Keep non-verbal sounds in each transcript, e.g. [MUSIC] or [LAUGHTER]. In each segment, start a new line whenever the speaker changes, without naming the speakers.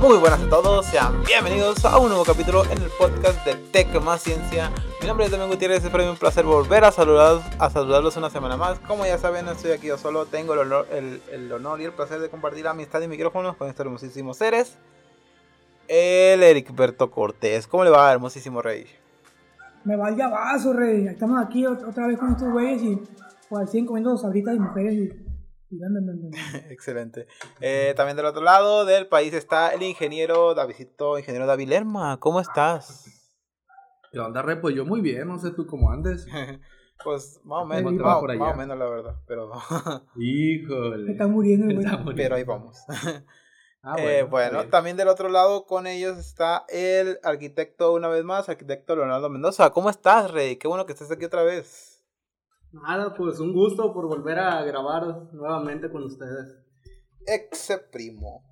Muy buenas a todos, sean bienvenidos a un nuevo capítulo en el podcast de Tech Más Ciencia. Mi nombre es Domingo Gutiérrez, es para mí un placer volver a, saludar, a saludarlos una semana más. Como ya saben, estoy aquí yo solo, tengo el honor, el, el honor y el placer de compartir amistad y micrófonos con estos hermosísimos seres. El Eric Berto Cortés, ¿cómo le va, hermosísimo rey?
Me va el llavazo, rey. Estamos aquí otra vez con estos güeyes y pues siguen comiendo sabritas y mujeres y, [LAUGHS]
Excelente. Eh, también del otro lado del país está el ingeniero Davidito, ingeniero David Lerma. ¿Cómo estás?
¿Qué onda, re? Pues yo muy bien, no sé tú cómo andes. [LAUGHS]
Pues más o menos, más,
por allá.
más o menos la verdad, pero, [LAUGHS]
Me
Híjole.
están muriendo, güey.
Está muriendo.
pero ahí vamos.
Ah,
Eh, bueno,
está bien.
también del otro lado con ellos está el arquitecto una vez más, arquitecto Leonardo Mendoza. ¿Cómo estás, Rey? Qué bueno que estés aquí otra vez.
Nada, pues un gusto por volver a grabar nuevamente con ustedes.
Exe primo.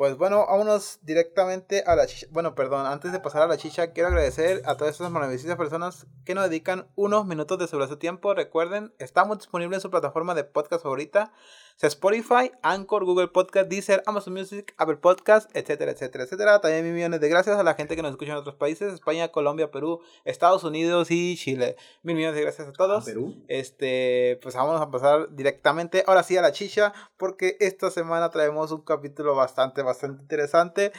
Pues bueno, vámonos directamente a la chicha. Bueno, perdón, antes de pasar a la chicha, quiero agradecer a todas esas maravillosas personas que nos dedican unos minutos de su tiempo. Recuerden, estamos disponibles en su plataforma de podcast favorita, sea Spotify, Anchor, Google Podcast, Deezer, Amazon Music, Apple Podcast, etcétera, etcétera, etcétera. También mil millones de gracias a la gente que nos escucha en otros países, España, Colombia, Perú, Estados Unidos y Chile. Mil millones de gracias a todos.
Perú.
Este, pues vamos a pasar directamente ahora sí a la chicha, porque esta semana traemos un capítulo bastante, bastante interesante.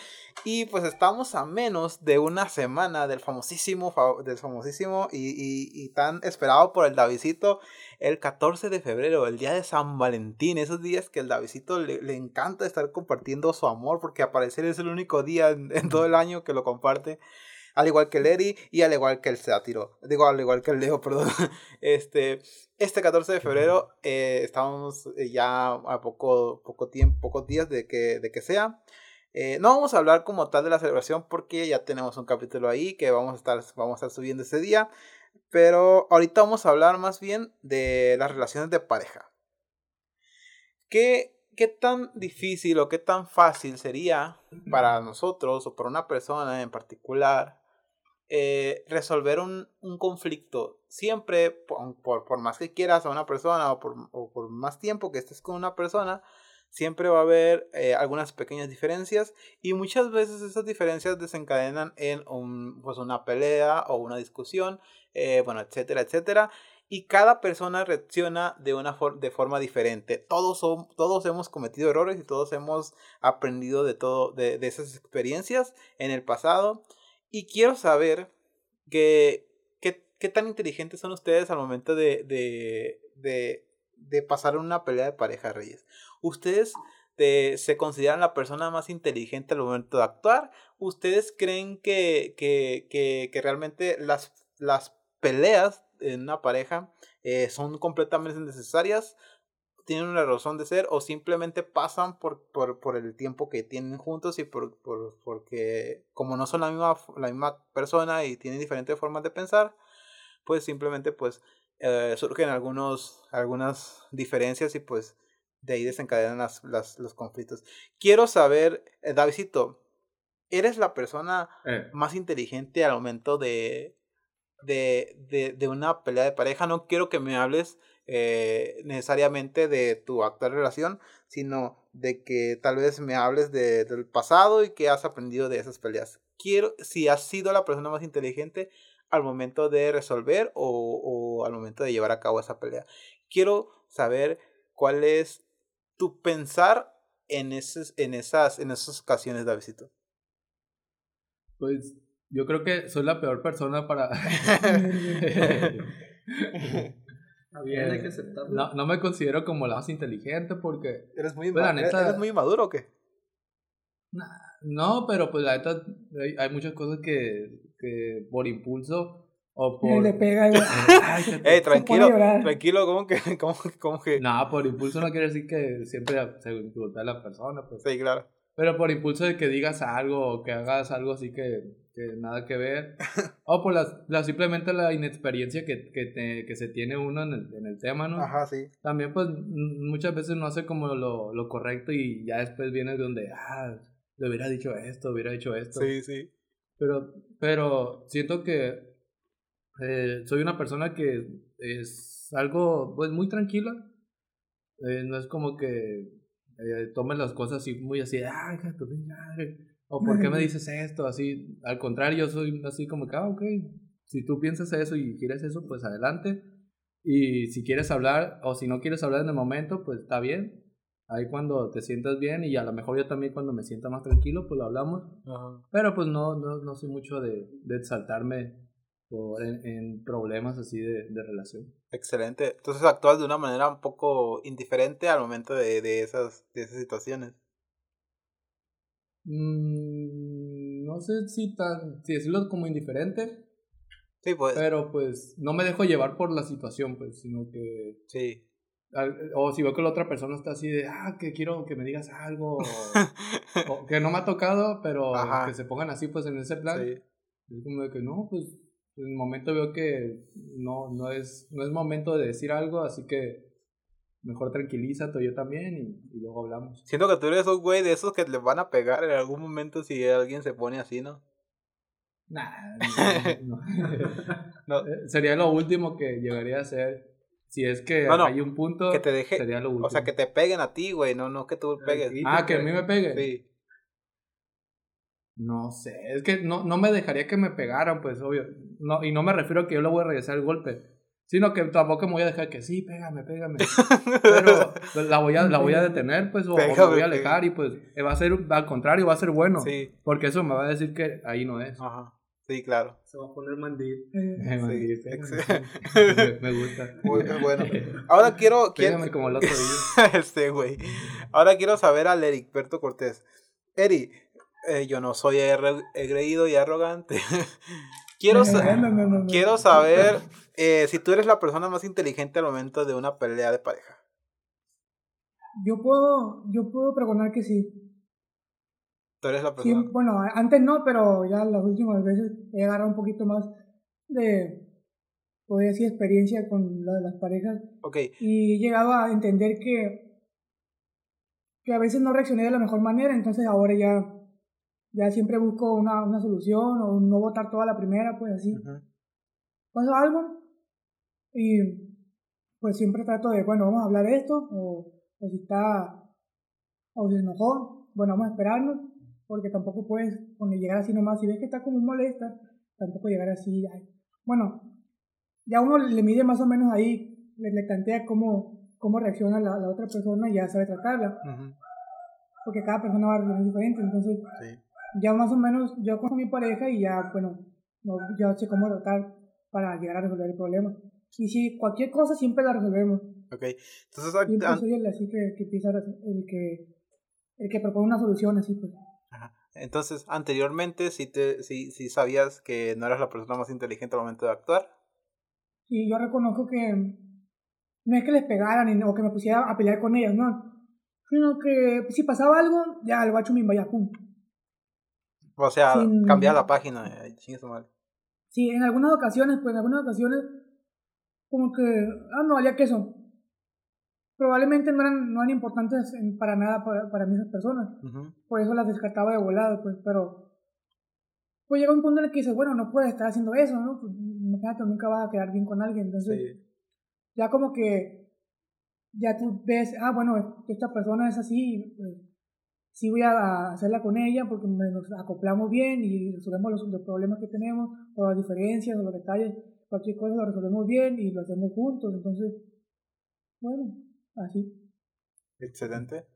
Y pues estamos a menos de una semana del famosísimo, fa- del famosísimo y, y- y tan esperado por el Davidito, el 14 de febrero, el día de San Valentín. Esos días que el Davidito le, le encanta estar compartiendo su amor, porque al parecer es el único día en, en todo el año que lo comparte. Al igual que el Eri y al igual que el Sátiro. Digo, al igual que el Leo, [LAUGHS] perdón. Este, este 14 de febrero eh, estamos eh, ya a poco, poco tiempo, pocos días de que, de que sea. Eh, no vamos a hablar como tal de la celebración porque ya tenemos un capítulo ahí que vamos a estar, vamos a estar subiendo ese día. Pero ahorita vamos a hablar más bien de las relaciones de pareja. ¿Qué, qué tan difícil o qué tan fácil sería para nosotros o para una persona en particular eh, resolver un, un conflicto siempre, por, por, por más que quieras a una persona o por, o por más tiempo que estés con una persona, siempre va a haber eh, algunas pequeñas diferencias y muchas veces esas diferencias desencadenan en un, pues una pelea o una discusión, eh, bueno, etcétera, etcétera. Y cada persona reacciona de una de forma diferente. Todos, son, todos hemos cometido errores y todos hemos aprendido de, todo, de, de esas experiencias en el pasado. Y quiero saber que, qué, tan inteligentes son ustedes al momento de, de, de pasar una pelea de pareja, Reyes. ¿Ustedes eh, se consideran la persona más inteligente al momento de actuar? ¿Ustedes creen que, que, que, que realmente las, las peleas en una pareja eh, son completamente innecesarias? tienen una razón de ser o simplemente pasan por, por, por el tiempo que tienen juntos y por, por, porque como no son la misma, la misma persona y tienen diferentes formas de pensar, pues simplemente pues eh, surgen algunos, algunas diferencias y pues de ahí desencadenan las, las, los conflictos. Quiero saber, eh, Davidito, ¿eres la persona
Eh,
más inteligente al momento de, de, de, de una pelea de pareja? No quiero que me hables eh, necesariamente de tu actual relación, sino de que tal vez me hables de, del pasado y que has aprendido de esas peleas. Quiero, si has sido la persona más inteligente al momento de resolver o, o al momento de llevar a cabo esa pelea. Quiero saber cuál es tu pensar en, esos, en, esas, en esas ocasiones, Davidito.
pues yo creo que soy la peor persona para.
Está bien, hay que aceptarlo.
no, no me considero como la más inteligente porque.
¿Eres muy,
Pues, la neta-
¿Eres muy maduro o qué?
No, pero pues la neta hay, hay muchas cosas que, que por impulso o [LAUGHS]
Y
por.
Le pega y [LAUGHS]
Ay,
Ey, tranquilo, tranquilo, ¿cómo que? [LAUGHS] ¿Cómo, cómo que?
No, por impulso no quiere decir que siempre se golpea a la persona, pues.
Sí, claro.
Pero por impulso de que digas algo o que hagas algo así que, que nada que ver. o por la, la- simplemente la inexperiencia que, que, te- que se tiene uno en el, en el tema, ¿no?
Ajá, sí.
También pues muchas veces no hace como lo, lo correcto y ya después vienes de donde, ah, le hubiera dicho esto, hubiera dicho esto.
Sí, sí.
Pero, pero siento que eh, soy una persona que es algo pues muy tranquila. Eh, no es como que eh, tome las cosas así muy así, ah, hija de tu pinche madre", ¿O por qué me dices esto? Así, al contrario, yo soy así como que, ah, ok, si tú piensas eso y quieres eso, pues adelante. Y si quieres hablar o si no quieres hablar en el momento, pues está bien. Ahí cuando te sientas bien y a lo mejor yo también cuando me sienta más tranquilo, pues lo hablamos. Pero pues no, no, no soy mucho de, de exaltarme por, en, problemas así de, de, relación.
Excelente. Entonces actúas de una manera un poco indiferente al momento de, de, esas, de esas situaciones.
Mm, no sé si tan, si decirlo como indiferente.
Sí, pues.
Pero pues no me dejo llevar por la situación, pues, sino que.
Sí.
O si veo que la otra persona está así de, ah, que quiero que me digas algo, o, [LAUGHS] que no me ha tocado, pero que se pongan así, pues, en ese plan. Sí. Es como de que no, pues, en el momento veo que no, no, es, no es momento de decir algo, así que mejor tranquilízate yo también y, y, luego hablamos.
Siento que tú eres un güey de esos que le van a pegar en algún momento si alguien se pone así, ¿no?
Nah, no, [LAUGHS] eh, Sería lo último que llegaría a ser. Si es que hay un punto,
que te deje, sería lo último. O sea, que te peguen a ti, güey, no, no que tú pegues.
Ah, que a mí me peguen. Sí. No sé, es que no, no me dejaría que me pegaran, pues, obvio. No, y no me refiero a que yo le voy a regresar el golpe. Sino que tampoco me voy a dejar que sí, pégame, pégame. [LAUGHS] Pero pues, la voy a, la voy a detener, pues, o, me voy a alejar y pues va a ser, al contrario, va a ser bueno. Sí. Porque eso me va a decir que ahí no es.
Ajá. Sí, claro.
Se va a poner mandil. [LAUGHS]
Mandil [LAUGHS] me, gusta.
Muy bueno. Ahora quiero...
Pégame como el otro día. [LAUGHS]
este, güey. Ahora quiero saber al Eric Berto Cortés. Eri, eh, yo no soy egreído y arrogante. quiero, quiero saber eh, si tú eres la persona más inteligente al momento de una pelea de pareja.
Yo puedo, yo puedo pregonar que sí.
¿Tú eres la persona?
bueno, antes no, pero ya las últimas veces he agarrado un poquito más de, podría decir, experiencia con la de las parejas.
Ok.
Y he llegado a entender que, que a veces no reaccioné de la mejor manera, entonces ahora ya, ya siempre busco una, una solución o no votar toda la primera, pues así. Pasó algo, y pues siempre trato de, bueno, vamos a hablar de esto, o, o si está, o si se enojó, bueno, vamos a esperarnos, porque tampoco puedes cuando llegar así nomás, si ves que está como molesta, tampoco llegar así, bueno, ya uno le mide más o menos ahí, le, le plantea cómo, cómo reacciona la, la, otra persona y ya sabe tratarla. Porque cada persona va a reaccionar diferente, entonces ya más o menos yo con mi pareja y ya, bueno, no, yo sé cómo tratar para llegar a resolver el problema. Sí, sí, cualquier cosa siempre la resolvemos.
Ok, entonces...
Siempre soy el así que, que empieza el que, el que propone una solución así pues.
Entonces, anteriormente sí, te, sí, sí sabías que no eras la persona más inteligente al momento de actuar.
Sí, yo reconozco que no es que les pegaran o que me pusiera a pelear con ellas, no. Sino que si pasaba algo, ya el guacho me vaya pum.
O sea, cambiar la página, eh, mal.
Sí, en algunas ocasiones, pues en algunas ocasiones como que, ah, no valía queso. Probablemente no eran, no eran importantes para nada para, para mí esas personas. Por eso las descartaba de volado, pues, pero pues llega un punto en el que dices, bueno, no puedes estar haciendo eso, ¿no? Pues, imagínate, nunca vas a quedar bien con alguien. Entonces, ya como que, ya tú ves, ah, bueno, esta persona es así, pues, sí voy a hacerla con ella porque nos acoplamos bien y resolvemos los, los problemas que tenemos, o las diferencias, o los detalles cualquier cosa lo resolvemos bien y lo hacemos juntos, entonces, bueno, así.
Excelente,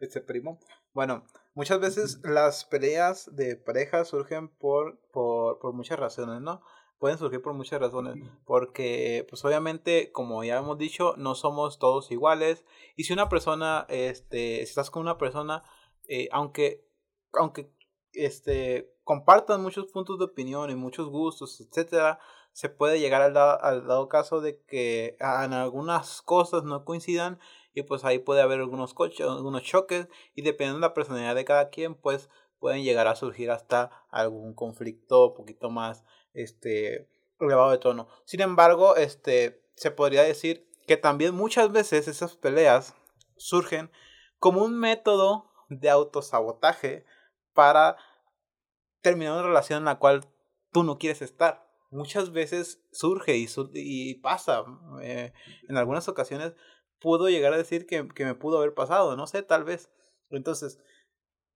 este primo. Bueno, muchas veces las peleas de pareja surgen por, por, por muchas razones, ¿no? Pueden surgir por muchas razones, porque pues obviamente, como ya hemos dicho, no somos todos iguales, y si una persona, este, si estás con una persona, eh, aunque, aunque, este, compartan muchos puntos de opinión y muchos gustos, etcétera, se puede llegar al, dado caso de que en algunas cosas no coincidan y pues ahí puede haber algunos, algunos choques y dependiendo de la personalidad de cada quien pues pueden llegar a surgir hasta algún conflicto un poquito más este elevado de tono. Sin embargo, este se podría decir que también muchas veces esas peleas surgen como un método de autosabotaje para terminar una relación en la cual tú no quieres estar muchas veces surge y, y pasa. Eh, en algunas ocasiones pudo llegar a decir que, que, me pudo haber pasado, no sé, tal vez. Entonces,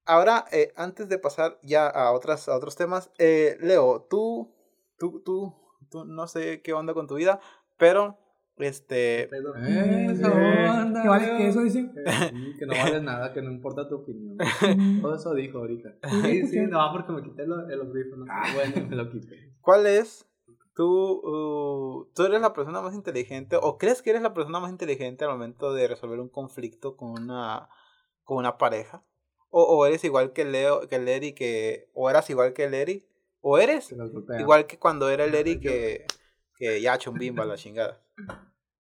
ahora, eh, antes de pasar ya a, otras, a otros temas, eh, Leo, tú, tú, tú, tú, no sé qué onda con tu vida, pero este.
Eso,
Eh,
anda,
¿Qué vale que eso dice?
Sí, que no vales nada, que no importa tu opinión. [LAUGHS] Todo eso dijo ahorita.
Sí, sí, no, porque me quité lo- el audífono.
Ah, bueno, me lo quité.
¿Cuál es tú, uh, tú eres la persona más inteligente o crees que eres la persona más inteligente al momento de resolver un conflicto con una, con una pareja? ¿O, o eres igual que Leo, que Leri, que, o eras igual que Leri? ¿O eres igual que cuando era Leri que, que ya chumbimba la chingada?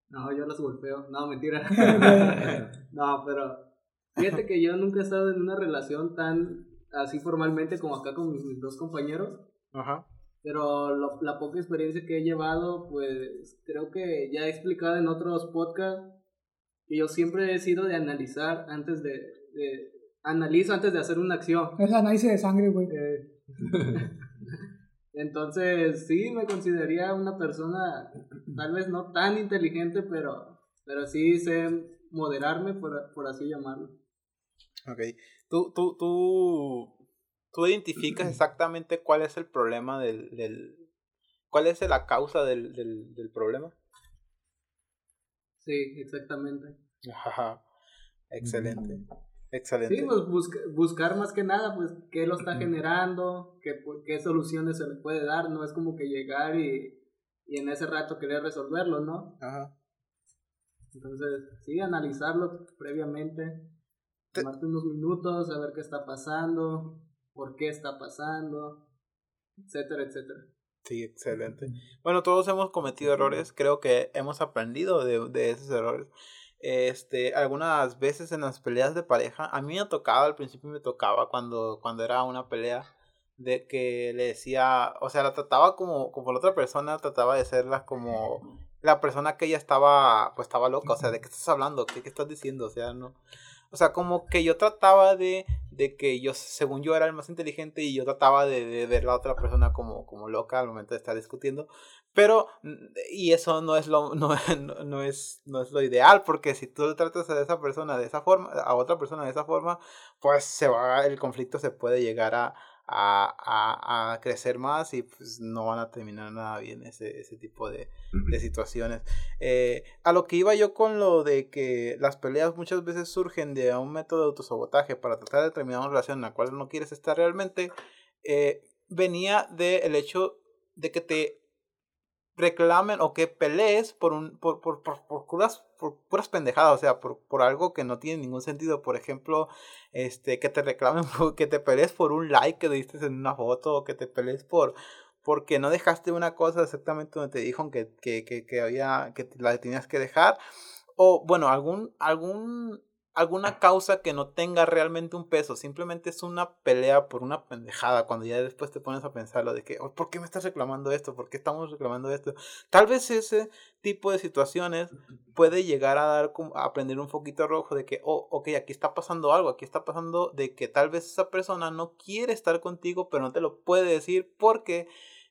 No, yo los golpeo. No, mentira. [LAUGHS] no, pero fíjate que yo nunca he estado en una relación tan así formalmente como acá con mis, mis dos compañeros.
Ajá.
Pero lo- la poca experiencia que he llevado, pues creo que ya he explicado en otros podcasts que yo siempre he sido de analizar antes de, de analizo antes de hacer una acción.
Es análisis de sangre, güey. [LAUGHS]
Entonces, sí, me consideraría una persona tal vez no tan inteligente, pero, pero sí sé moderarme, por, por así llamarlo.
Ok. ¿Tú, tú, tú, tú identificas exactamente cuál es el problema del... del ¿Cuál es la causa del, del, del problema?
Sí, exactamente.
Ajá. Excelente. Excelente.
Sí, pues busca- buscar más que nada, pues, qué lo está generando, qué, pu- qué soluciones se le puede dar, no es como que llegar y, y en ese rato querer resolverlo, ¿no?
Ajá.
Entonces, sí, analizarlo previamente,
Te-
tomarte unos minutos, saber qué está pasando, por qué está pasando, etcétera, etcétera.
Sí, excelente. Bueno, todos hemos cometido errores, creo que hemos aprendido de, de esos errores. Este, algunas veces en las peleas de pareja, a mí me tocaba, al principio me tocaba cuando, cuando era una pelea, de que le decía, o sea, la trataba como, como la otra persona, trataba de serla como la persona que ella estaba, pues estaba loca, o sea, ¿de qué estás hablando? ¿Qué, qué estás diciendo? O sea, no. O sea, como que yo trataba de, de que yo, según yo, era el más inteligente y yo trataba de, ver la otra persona como, como loca al momento de estar discutiendo. Pero, y eso no es lo, no, no, no es, no es lo ideal, porque si tú tratas a esa persona de esa forma, a otra persona de esa forma, pues se va, el conflicto se puede llegar a, a, a, a crecer más y pues no van a terminar nada bien ese, ese tipo de, de situaciones. Eh, a lo que iba yo con lo de que las peleas muchas veces surgen de un método de autosabotaje para tratar de terminar una relación en la cual no quieres estar realmente, eh, venía del hecho de que te reclamen o que pelees por un por, por, por, por puras, por puras pendejadas, o sea, por, por algo que no tiene ningún sentido. Por ejemplo, este, que te reclamen, [LAUGHS] que te pelees por un like que diste en una foto, o que te pelees por porque no dejaste una cosa exactamente donde te dijeron que, que, que, que había, que la tenías que dejar. O bueno, algún, algún, alguna causa que no tenga realmente un peso. Simplemente es una pelea por una pendejada. Cuando ya después te pones a pensar lo de que, "Oh, ¿por qué me estás reclamando esto? ¿Por qué estamos reclamando esto? Tal vez ese tipo de situaciones puede llegar a dar a aprender un foquito rojo de que, oh, ok, aquí está pasando algo, aquí está pasando de que tal vez esa persona no quiere estar contigo, pero no te lo puede decir porque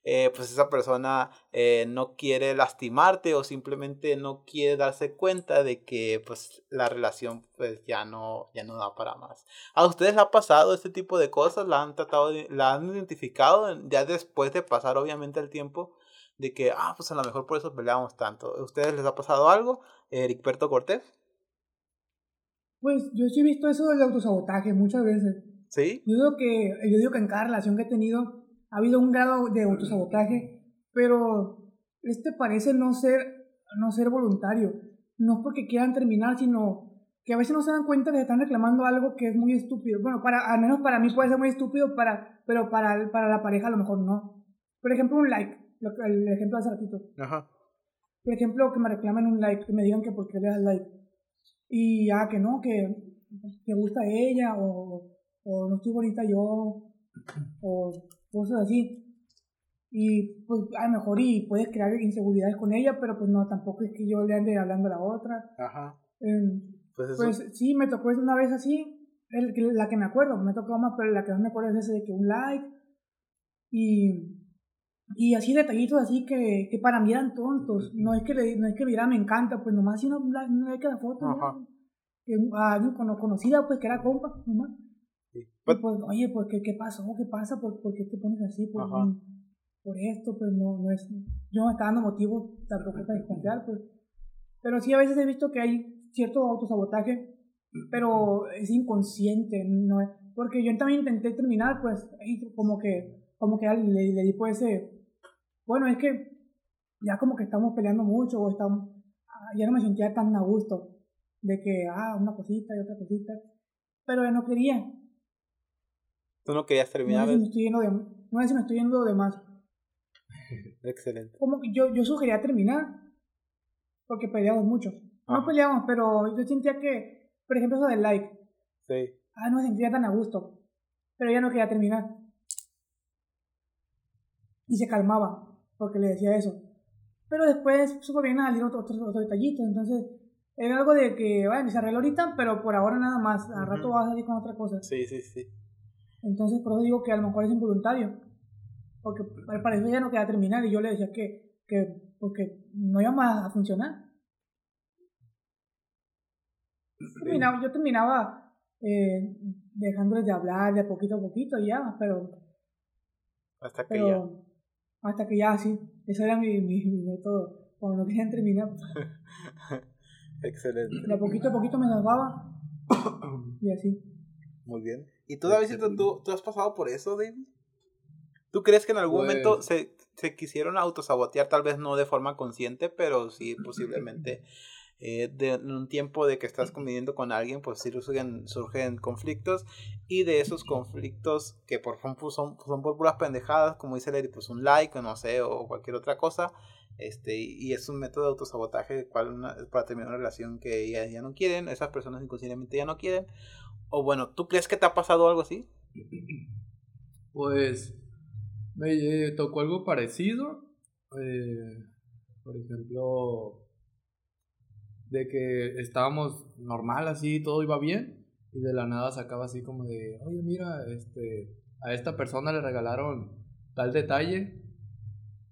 eh, pues esa persona eh, no quiere lastimarte o simplemente no quiere darse cuenta de que pues la relación pues ya no, ya no da para más. ¿A ustedes les ha pasado este tipo de cosas? ¿La han tratado, de- la han identificado en- ya después de pasar obviamente el tiempo? De que, ah, pues a lo mejor por eso peleamos tanto. ¿A ustedes les ha pasado algo? Eric Berto Cortés,
Pues yo sí he visto eso del autosabotaje muchas veces.
¿sí?
Yo digo que, yo digo que en cada relación que he tenido ha habido un grado de autosabotaje, pero este parece no ser, no ser voluntario. No es porque quieran terminar, sino que a veces no se dan cuenta de que están reclamando algo que es muy estúpido. Bueno, para, al menos para mí puede ser muy estúpido, para, pero para, para la pareja a lo mejor no. Por ejemplo, un like, el ejemplo de hace ratito.
Ajá.
Por ejemplo, que me reclamen un like, que me digan que por qué le das like. Y ya que no, que te gusta ella, o, o no estoy bonita yo, o cosas así. Y pues a lo mejor y puedes crear inseguridades con ella, pero pues no, tampoco es que yo le ande hablando a la otra.
Ajá.
Em,
Pues eso.
pues sí, me tocó una vez así, el, que- la que me acuerdo, me tocó más, pero la que no me acuerdo es ese de que un like y, y así detallitos así que, que para mí eran tontos. No es que le, no es que mira, me encanta, pues nomás si no un like a la foto.
Ajá.
Que a alguien cono- conocida, pues que era compa, nomás. Y pues, oye, pues, ¿qué, qué pasó? ¿Qué pasa? ¿Por, por qué te pones así? Por, por esto, pues no, no es... Yo no me está dando motivo tampoco para desconfiar, pues. Pero sí, a veces he visto que hay cierto autosabotaje, pero es inconsciente, ¿no? Porque yo también intenté terminar, pues, como que, como que le, le di pues ese... Bueno, es que ya como que estamos peleando mucho o estamos... Ah, ya no me sentía tan a gusto de que, ah, una cosita y otra cosita, pero yo no quería.
¿Tú no querías terminar?
No sé si me estoy yendo de, no si me estoy yendo de más. [LAUGHS]
Excelente.
Como que yo, yo sugería terminar, porque peleamos mucho. No peleamos, pero yo sentía que, por ejemplo, eso del like.
Sí.
Ah, no me sentía tan a gusto, pero ella no quería terminar. Y se calmaba, porque le decía eso. Pero después supo bien a salir otros, otros, otros detallitos, entonces era algo de que, bueno, se arregló ahorita, pero por ahora nada más. Al rato va a salir con otra cosa.
Sí, sí, sí.
Entonces, por eso digo que a lo mejor es involuntario. Porque al parecer ya no quería terminar y yo le decía que, que porque no iba más a funcionar. Terminaba, yo terminaba eh, dejándoles de hablar de poquito a poquito ya, pero...
Hasta que ya.
Hasta que ya, sí. Ese era mi, mi, mi método. Cuando no querían terminar. [LAUGHS]
Excelente.
De poquito a poquito me salvaba. [COUGHS] y así.
Muy bien. ¿Y tú, David, tú, tú has pasado por eso, David? ¿Tú crees que en algún momento pues se, se quisieron autosabotear, tal vez no de forma consciente, pero sí posiblemente eh, de un tiempo de que estás conviviendo con alguien, pues sí surgen, surgen conflictos y de esos conflictos que por ejemplo son, son por puras pendejadas, como dice Larry, pues un like o no sé, o cualquier otra cosa, este, y es un método de autosabotaje cual para terminar una relación que ya, ya no quieren, esas personas inconscientemente ya no quieren. O bueno, ¿tú crees que te ha pasado algo así?
Pues me tocó algo parecido. Eh, por ejemplo, de que estábamos normal así, todo iba bien, y de la nada sacaba así como de, oye, mira, este, a esta persona le regalaron tal detalle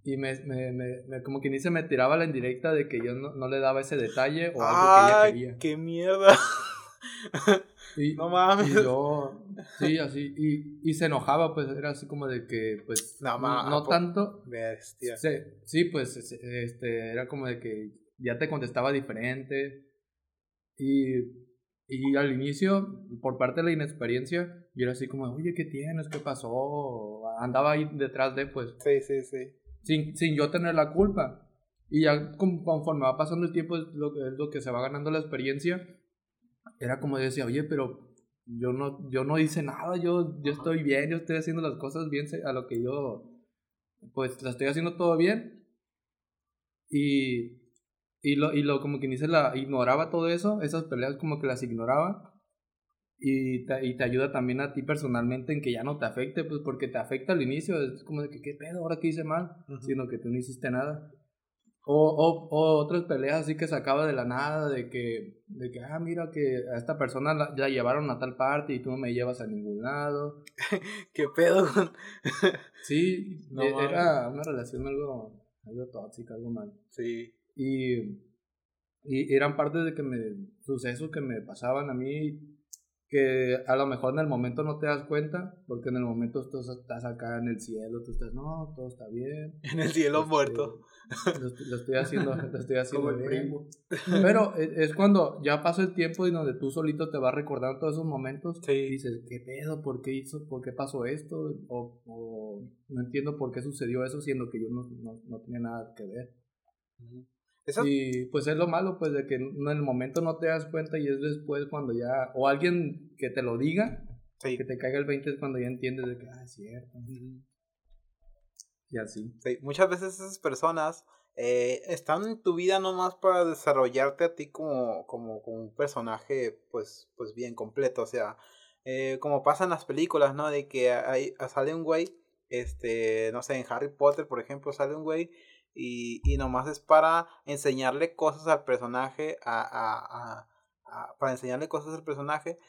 y me, me, me, como que ni se me tiraba la indirecta de que yo no, no le daba ese detalle o algo que ella quería.
¡Qué mierda! [LAUGHS]
Y, no mames. Y yo, sí, así, y, y se enojaba, pues era así como de que, pues, no, no, tanto.
Bestia.
Sí, sí, pues, este, era como de que ya te contestaba diferente. Y, y al inicio, por parte de la inexperiencia, yo era así como, oye, ¿qué tienes? ¿Qué pasó? Andaba ahí detrás de, pues.
Sí, sí, sí
sin, sin yo tener la culpa. Y ya conforme va pasando el tiempo, es lo, es lo que se va ganando la experiencia. Era como decía, oye, pero yo no, yo no hice nada, yo, yo estoy bien, yo estoy haciendo las cosas bien a lo que yo, pues la estoy haciendo todo bien. Y, y, lo, y lo como que dice, la ignoraba todo eso, esas peleas como que las ignoraba. Y te, y te ayuda también a ti personalmente en que ya no te afecte, pues porque te afecta al inicio, es como de que qué pedo, ahora que hice mal, sino que tú no hiciste nada. O, o, o, otras peleas así que se acaba de la nada, de que, de que, ah, mira que a esta persona la, la llevaron a tal parte y tú no me llevas a ningún lado. [LAUGHS]
¿Qué pedo? [LAUGHS]
sí, no, e, era una relación algo, algo tóxica, algo mal.
Sí.
Y, y eran partes de que me, sucesos que me pasaban a mí que a lo mejor en el momento no te das cuenta, porque en el momento tú estás acá en el cielo, tú estás, no, todo está bien. [LAUGHS]
En el cielo este, muerto.
Lo, estoy haciendo, lo estoy [LAUGHS] haciendo Como el primo. Pero [LAUGHS] e, es cuando ya pasa el tiempo y donde tú solito te vas recordando todos esos momentos y dices, ¿qué pedo? ¿Por qué hizo? ¿Por qué pasó esto? O, o no entiendo por qué sucedió eso, siendo que yo no, no, no tenía nada que ver. Y pues es lo malo, pues de que en el momento no te das cuenta y es después cuando ya, o alguien que te lo diga, que te caiga el 20 es cuando ya entiendes de que, ah, es cierto. Y así.
Sí, muchas veces esas personas eh, están en tu vida nomás para desarrollarte a ti como, como, como un personaje, pues, pues bien completo, o sea, eh, como pasa en las películas, ¿no? De que hay, sale un güey, este, no sé, en Harry Potter, por ejemplo, sale un güey y, y nomás es para enseñarle cosas al personaje, a, a, a, para enseñarle cosas al personaje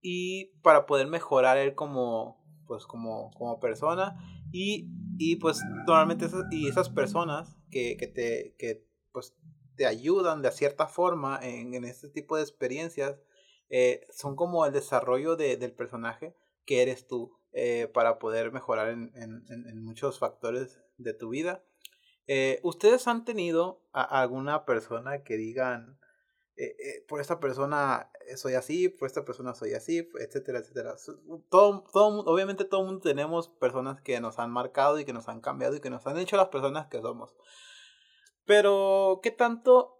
y para poder mejorar él como, pues como, como persona y, y pues normalmente esas, y esas personas que, que, te, que pues te ayudan de cierta forma en, en este tipo de experiencias eh, son como el desarrollo de, del personaje que eres tú eh, para poder mejorar en, en, muchos factores de tu vida. Eh, ¿Ustedes han tenido a alguna persona que digan, eh, eh, por esta persona soy así, por esta persona soy así, etcétera, etcétera. Todo, todo, obviamente todo mundo tenemos personas que nos han marcado y que nos han cambiado y que nos han hecho las personas que somos. Pero, ¿qué tanto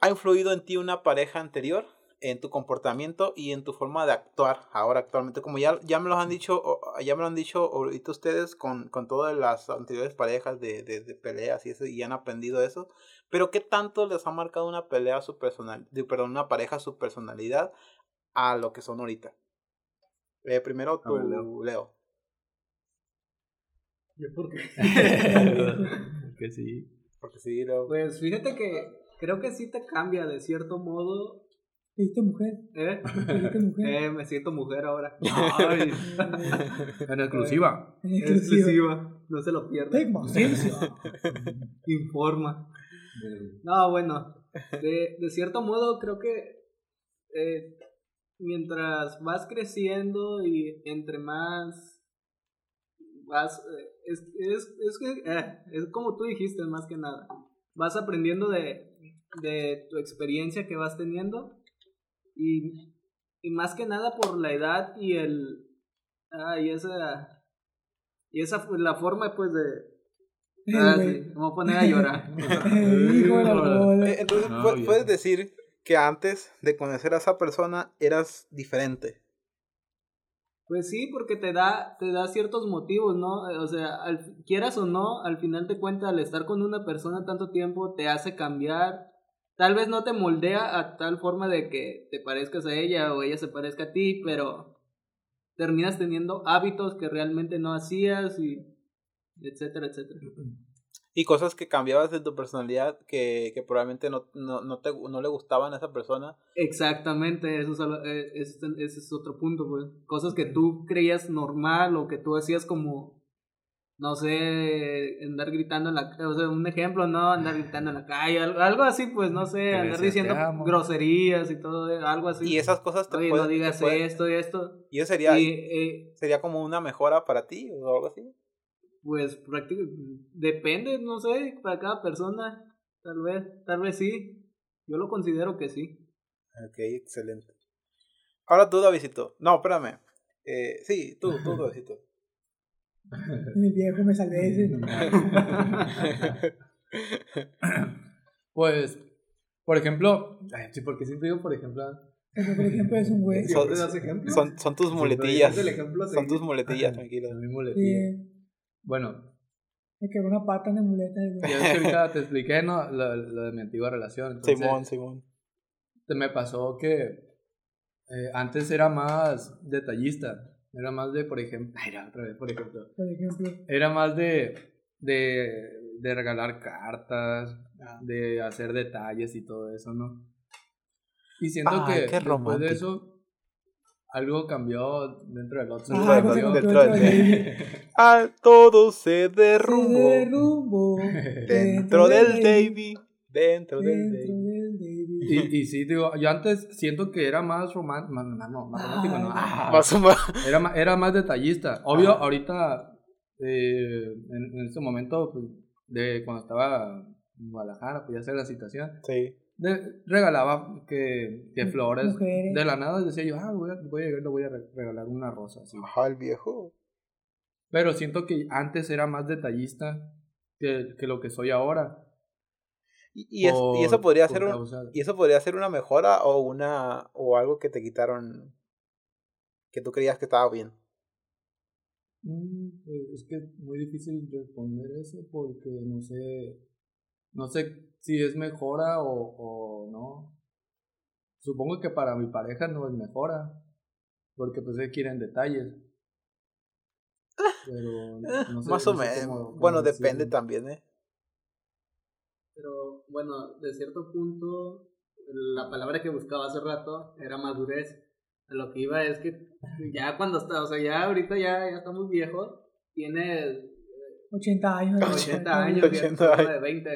ha influido en ti una pareja anterior? En tu comportamiento y en tu forma de actuar ahora actualmente como ya, ya me lo han dicho ya me lo han dicho ahorita ustedes con, con todas las anteriores parejas de, de, de peleas y eso y han aprendido eso pero ¿qué tanto les ha marcado una pelea su personal, perdón, una pareja su personalidad a lo que son ahorita? Eh, primero tú, Leo.
¿Yo por qué? [LAUGHS]
Porque sí.
Porque sí, Leo.
Pues fíjate que creo que sí te cambia de cierto modo.
¿Viste mujer?
¿Eh?
mujer? [LAUGHS]
Eh, me siento mujer ahora. [LAUGHS]
Ay. en exclusiva.
En
exclusiva. exclusiva. No se lo pierda. [LAUGHS] Informa. No, bueno, de, de cierto modo creo que eh, mientras vas creciendo y entre más vas, eh, es, es, es, eh, es como tú dijiste más que nada, vas aprendiendo de, de tu experiencia que vas teniendo y, y más que nada por la edad y el, ah, y esa, y esa, la forma pues de, Ah, sí, me voy a poner a llorar. [LAUGHS]
Eh, entonces, puedes decir que antes de conocer a esa persona eras diferente.
Pues sí, porque te da, te da ciertos motivos, ¿no? O sea, quieras o no, al final de cuentas, al estar con una persona tanto tiempo, te hace cambiar. Tal vez no te moldea a tal forma de que te parezcas a ella o ella se parezca a ti, pero terminas teniendo hábitos que realmente no hacías y etcétera, etcétera.
Y cosas que cambiabas de tu personalidad que, que probablemente no, no, no, te, no le gustaban a esa persona.
Exactamente, eso es, eh, ese es otro punto, pues. Cosas que tú creías normal o que tú hacías como, no sé, andar gritando en la o sea, un ejemplo, ¿no? Andar gritando en la calle, algo, así, pues, no sé, andar diciendo groserías y todo, algo así.
Y esas cosas
te Oye, no digas esto y esto.
Y eso sería, eh, sería como una mejora para ti o algo así.
Pues prácticamente depende, no sé, para cada persona, tal vez, tal vez sí. Yo lo considero que sí.
Ok, excelente. Ahora tú, Davidito. No, espérame. Eh, sí, tú, tú, [LAUGHS] Davidito.
Mi viejo me salvé ese. [LAUGHS]
pues, por ejemplo, ay, sí, porque siempre digo, por ejemplo,
por ejemplo, es un güey.
Son, son, son, tus muletillas. son tus muletillas, tranquilo.
Mi muletilla. Bueno.
Me quedó una pata de muleta.
Güey. Ya que ahorita te expliqué, ¿no? Lo, lo de mi antigua relación.
Simón, Simón.
Me pasó que eh, antes era más detallista. Era más de, por ejemplo. [LAUGHS] Ay, otra vez, por ejemplo.
Por ejemplo.
Era más de. de, de regalar cartas, ah. de hacer detalles y todo eso, ¿no? Y siento que después de eso algo cambió dentro del otro.
Ah, dentro, del ah, todo se derrumbó. [LAUGHS] dentro, del Davy. Dentro, del Davy.
Y, y sí, digo, yo antes siento que era más romántico, no, no, más romántico, no.
Ah, más,
era, más, era más detallista. Obvio, ahorita, eh, en, en este momento, pues, de cuando estaba en Guadalajara, pues ya sé la situación.
Sí
de, regalaba que, que flores. De la nada decía yo, ah, voy a, voy a le voy a regalar una rosa. Así.
Ajá, el viejo.
Pero siento que antes era más detallista que, que lo que soy ahora.
Y, y, y eso podría ser un, y eso podría ser una mejora o una o algo que te quitaron que tú creías que estaba bien.
Mm, pues es que es muy difícil responder eso porque no sé no sé si es mejora o, o no. Supongo que para mi pareja no es mejora, porque pues él quieren detalles. [LAUGHS] Pero no
sé, Más o menos. bueno, depende también, ¿eh?
Bueno, de cierto punto, la palabra que buscaba hace rato era madurez. lo que iba es que ya cuando está, o sea, ya ahorita ya, ya estamos viejos, tiene
80 años.
80 años, 80 años. de 20.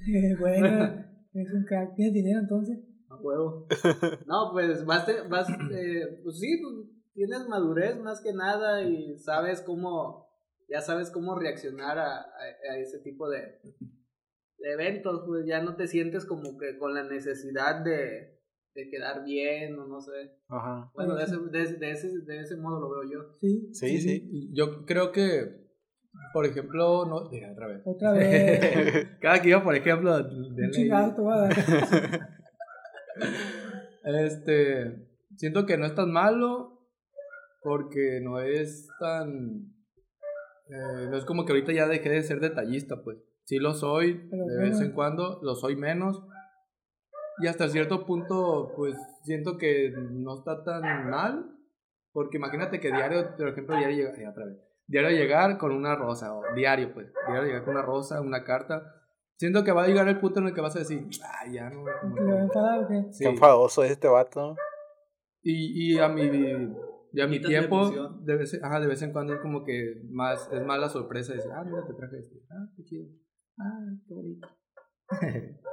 [LAUGHS]
bueno, [LAUGHS] es un crack. ¿Tienes dinero entonces?
A huevo. No, pues vas, vas eh, pues sí, pues, tienes madurez más que nada y sabes cómo, ya sabes cómo reaccionar a, a, ese tipo de, eventos, pues ya no te sientes como que con la necesidad de, de quedar bien o no sé. Ajá. Bueno, de ese, de, ese, de ese modo lo veo yo.
Sí, sí, sí.
Yo creo que por ejemplo, no, mira, otra vez.
Otra vez. [LAUGHS]
Cada que iba, por ejemplo,
de chingado, [LAUGHS]
Este, siento que no es tan malo porque no es tan eh, no es como que ahorita ya dejé de ser detallista, pues. Sí lo soy de vez en cuando, lo soy menos. Y hasta cierto punto, pues siento que no está tan mal. Porque imagínate que diario, por ejemplo, diario llega, otra vez diario llegar con una rosa, o diario, pues, diario llegar con una rosa, una carta. Siento que va a llegar el punto en el que vas a decir, ah, ya no.
Como
Qué enfadoso es este vato.
Y, y a mi, y a mi tiempo, de vez, ajá, de vez en cuando es como que más, es más la sorpresa de decir, ah, mira, te traje este, ah, qué chido, ah, qué bonito. [LAUGHS]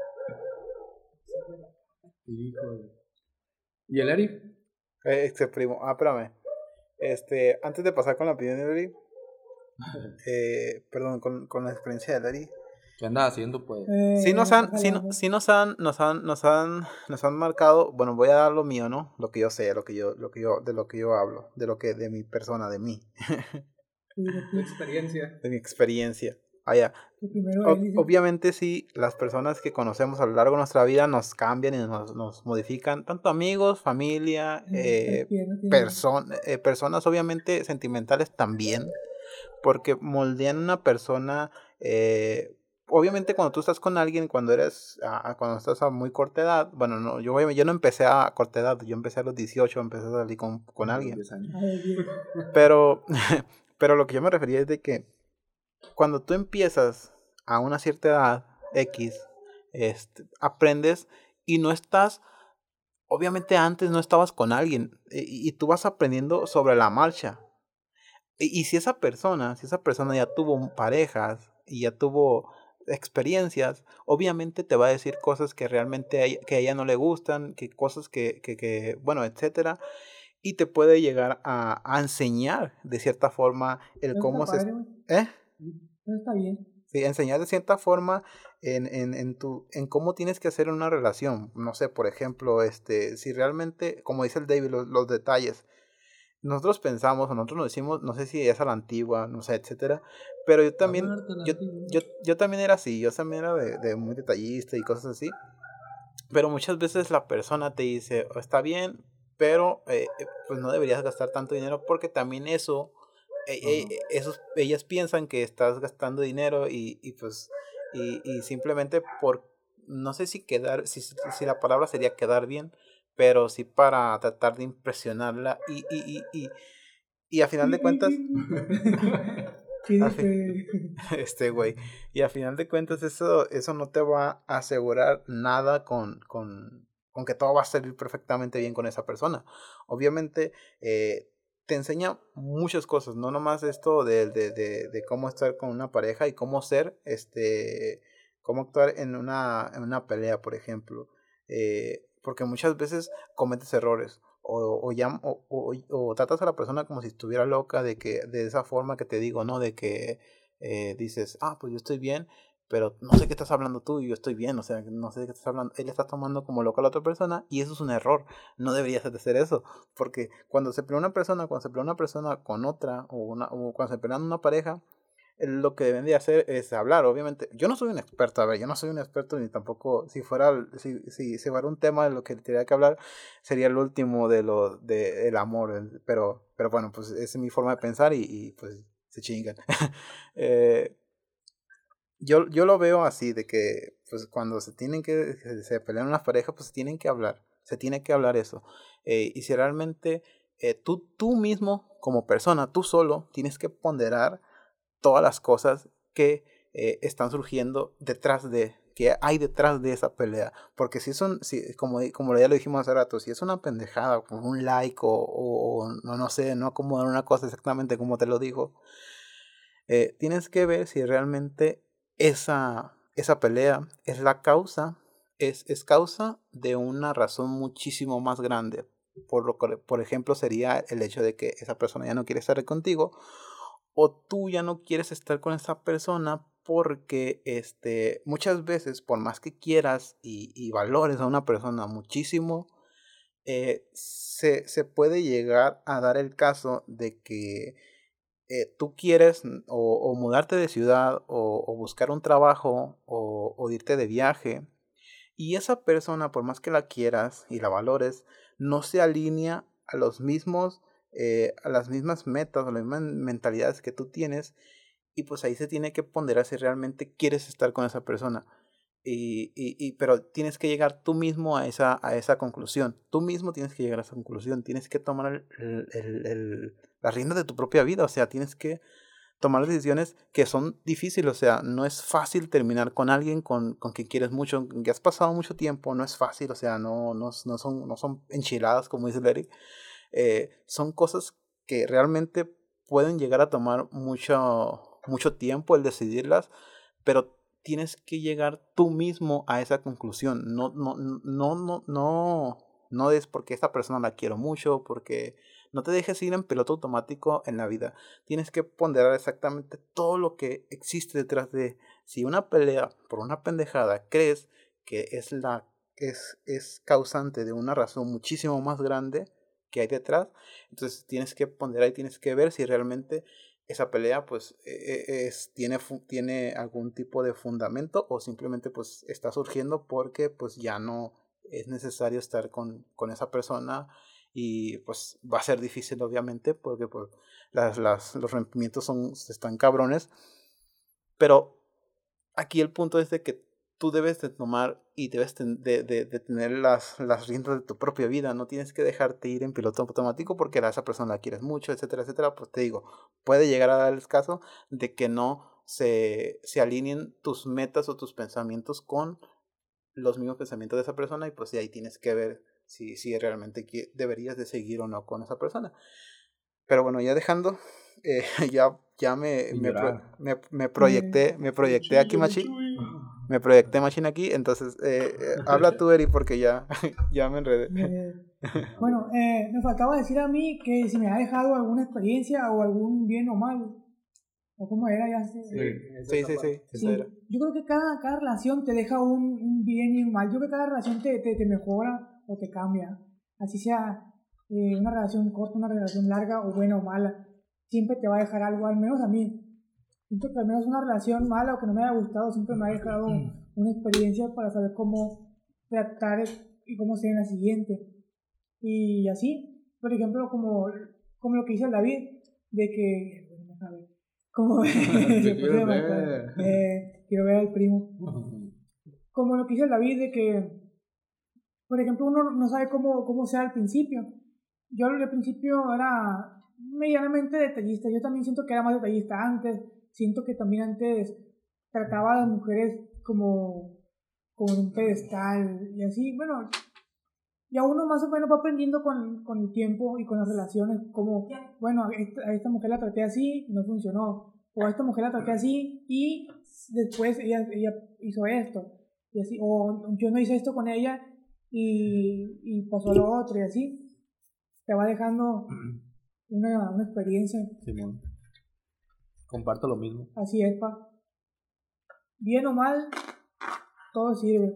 Hijo ¿Y el Eric?
Eh, este primo, ah, espérame. Este, antes de pasar con la opinión de Larry, [LAUGHS] eh, perdón, con, con, la experiencia de Larry.
¿Qué anda haciendo, pues?
Eh, sí nos han, sí, sí, nos han, nos han, nos han, nos han marcado, bueno, voy a dar lo mío, ¿no? Lo que yo sé, lo que yo, lo que yo, de lo que yo hablo, de lo que, de mi persona, de mí.
de [LAUGHS] mi experiencia.
De mi experiencia. Obviamente sí, las personas que conocemos a lo largo de nuestra vida nos cambian y nos, nos modifican, tanto amigos, familia, eh, eh, personas obviamente sentimentales también, porque moldean una persona, eh, obviamente cuando tú estás con alguien, cuando eres, ah, cuando estás a muy corta edad, bueno, no, yo, yo no empecé a corta edad, yo empecé a los 18, empecé a salir con, con alguien, pero, [LAUGHS] pero lo que yo me refería es de que cuando tú empiezas a una cierta edad X, este, aprendes y no estás, obviamente antes no estabas con alguien y, tú vas aprendiendo sobre la marcha. Y, si esa persona, si esa persona ya tuvo parejas y ya tuvo experiencias, obviamente te va a decir cosas que realmente a, que a ella no le gustan, que cosas que, que, que bueno, etcétera y te puede llegar a, a, enseñar de cierta forma el cómo se... ¿Eh?
Está bien.
Sí, enseñar de cierta forma en, en, en, tu, en cómo tienes que hacer una relación. No sé, por ejemplo, este, si realmente, como dice el David, los, los detalles. Nosotros pensamos, o nosotros nos decimos, no sé si es a la antigua, no sé, etcétera. Pero yo también, yo, yo, yo, también era así, yo también era de, de muy detallista y cosas así. Pero muchas veces la persona te dice, está bien, pero eh, eh, pues no deberías gastar tanto dinero porque también eso e, e, esos, ellas piensan que estás gastando dinero y, y pues y, y, simplemente por no sé si quedar si, si la palabra sería quedar bien pero sí para tratar de impresionarla y y, y, y, y a final de cuentas [LAUGHS] [LAUGHS] este güey y a final de cuentas eso eso no te va a asegurar nada con con con que todo va a salir perfectamente bien con esa persona. Obviamente eh, te enseña muchas cosas, no nomás esto de, de, de, cómo estar con una pareja y cómo ser, este, cómo actuar en una, en una pelea, por ejemplo. Eh, porque muchas veces cometes errores o, o, o, o, tratas a la persona como si estuviera loca de que de esa forma que te digo, ¿no? De que eh, dices, ah, pues yo estoy bien, pero no sé qué estás hablando tú y yo estoy bien, o sea, no sé qué estás hablando. Él está tomando como loca a la otra persona y eso es un error. No deberías de hacer eso, porque cuando se pelea una persona, cuando se pelea una persona con otra o, una, o cuando se pelea una pareja, lo que deben de hacer es hablar, obviamente. Yo no soy un experto, a ver, yo no soy un experto ni tampoco, si fuera, si, si, si fuera un tema de lo que tendría que hablar, sería el último de lo, de el amor, pero, pero bueno, pues esa es mi forma de pensar y, y pues se chingan. [LAUGHS] eh, yo, yo lo veo así, de que pues cuando se tienen que, se pelean las parejas, pues se tienen que hablar, se tiene que hablar eso. Eh, y si realmente eh, tú, tú mismo, como persona, tú solo, tienes que ponderar todas las cosas que eh, están surgiendo detrás de, que hay detrás de esa pelea. Porque si son, si, como, como ya lo dijimos hace rato, si es una pendejada, como un like o, o no, no sé, no acomodar una cosa exactamente como te lo digo, tienes que ver si realmente esa, esa pelea es la causa, es, es causa de una razón muchísimo más grande. por, lo, por ejemplo, sería el hecho de que esa persona ya no quiere estar contigo o tú ya no quieres estar con esa persona porque este, muchas veces, por más que quieras y, valores a una persona muchísimo, eh, se, se, puede llegar a dar el caso de que eh, tú quieres o, mudarte de ciudad o, buscar un trabajo o, irte de viaje y esa persona, por más que la quieras y la valores, no se alinea a los mismos, eh, a las mismas metas o las mismas mentalidades que tú tienes y pues ahí se tiene que ponderar si realmente quieres estar con esa persona. Y, y, pero tienes que llegar tú mismo a esa, a esa conclusión. Tú mismo tienes que llegar a esa conclusión. Tienes que tomar el, la rienda de tu propia vida. O sea, tienes que tomar decisiones que son difíciles. O sea, no es fácil terminar con alguien con, con quien quieres mucho, que has pasado mucho tiempo. No es fácil. O sea, no, no, no, son, no son enchiladas, como dice Larry. Eh, son cosas que realmente pueden llegar a tomar mucho mucho tiempo el decidirlas, pero tienes que llegar tú mismo a esa conclusión. No, no, no, no, no, no es porque esta persona la quiero mucho, porque no te dejes ir en piloto automático en la vida. Tienes que ponderar exactamente todo lo que existe detrás de si una pelea por una pendejada crees que es la es, es causante de una razón muchísimo más grande que hay detrás, entonces tienes que ponderar y tienes que ver si realmente esa pelea pues e, e, es, tiene, tiene algún tipo de fundamento o simplemente pues está surgiendo porque pues ya no es necesario estar con, con esa persona y pues va a ser difícil obviamente porque pues las, los rompimientos son, están cabrones pero aquí el punto es de que tú debes de tomar y debes de, de, de, tener las, las riendas de tu propia vida. No tienes que dejarte ir en piloto automático porque a esa persona la quieres mucho, etcétera, etcétera. Pues te digo, puede llegar a dar el caso de que no se, se alineen tus metas o tus pensamientos con los mismos pensamientos de esa persona y pues de ahí tienes que ver si, si realmente deberías de seguir o no con esa persona. Pero bueno, ya dejando, eh, [LAUGHS] ya, ya me, me, me, me, proyecté, me proyecté aquí, Machi me proyecté machine aquí, entonces eh, eh, [LAUGHS] habla tú, Eri, porque ya, [LAUGHS] ya me enredé.
bueno, eh, me faltaba decir a mí que si me ha dejado alguna experiencia o algún bien o mal, o cómo era ya. Sí,
sí, sí, sí,
Yo creo que cada, cada relación te deja un, un, bien y un mal. Yo creo que cada relación te, te, te mejora o te cambia. Así sea una relación corta, una relación larga o buena o mala. Siempre te va a dejar algo, al menos a mí siento que al menos una relación mala o que no me haya gustado siempre me ha dejado una experiencia para saber cómo tratar y cómo ser en la siguiente. Y así, por ejemplo, como, como lo que dice David, de que, como, [LAUGHS] [LAUGHS] quiero, ver. Eh, quiero ver al primo. [LAUGHS] Como lo que dice David, de que, por ejemplo, uno no sabe cómo, cómo sea al principio. Yo al principio era medianamente detallista, yo también siento que era más detallista antes, siento que también antes trataba a las mujeres como, como un pedestal y así, bueno, ya uno más o menos va aprendiendo con, con el tiempo y con las relaciones, como, bueno, a esta, mujer la traté así no funcionó, o a esta mujer la traté así y después ella, ella hizo esto, y así, o yo no hice esto con ella y, y pasó lo otro y así, te va dejando una, una experiencia.
Comparto lo mismo.
Así es, pa. Bien o mal, todo sirve.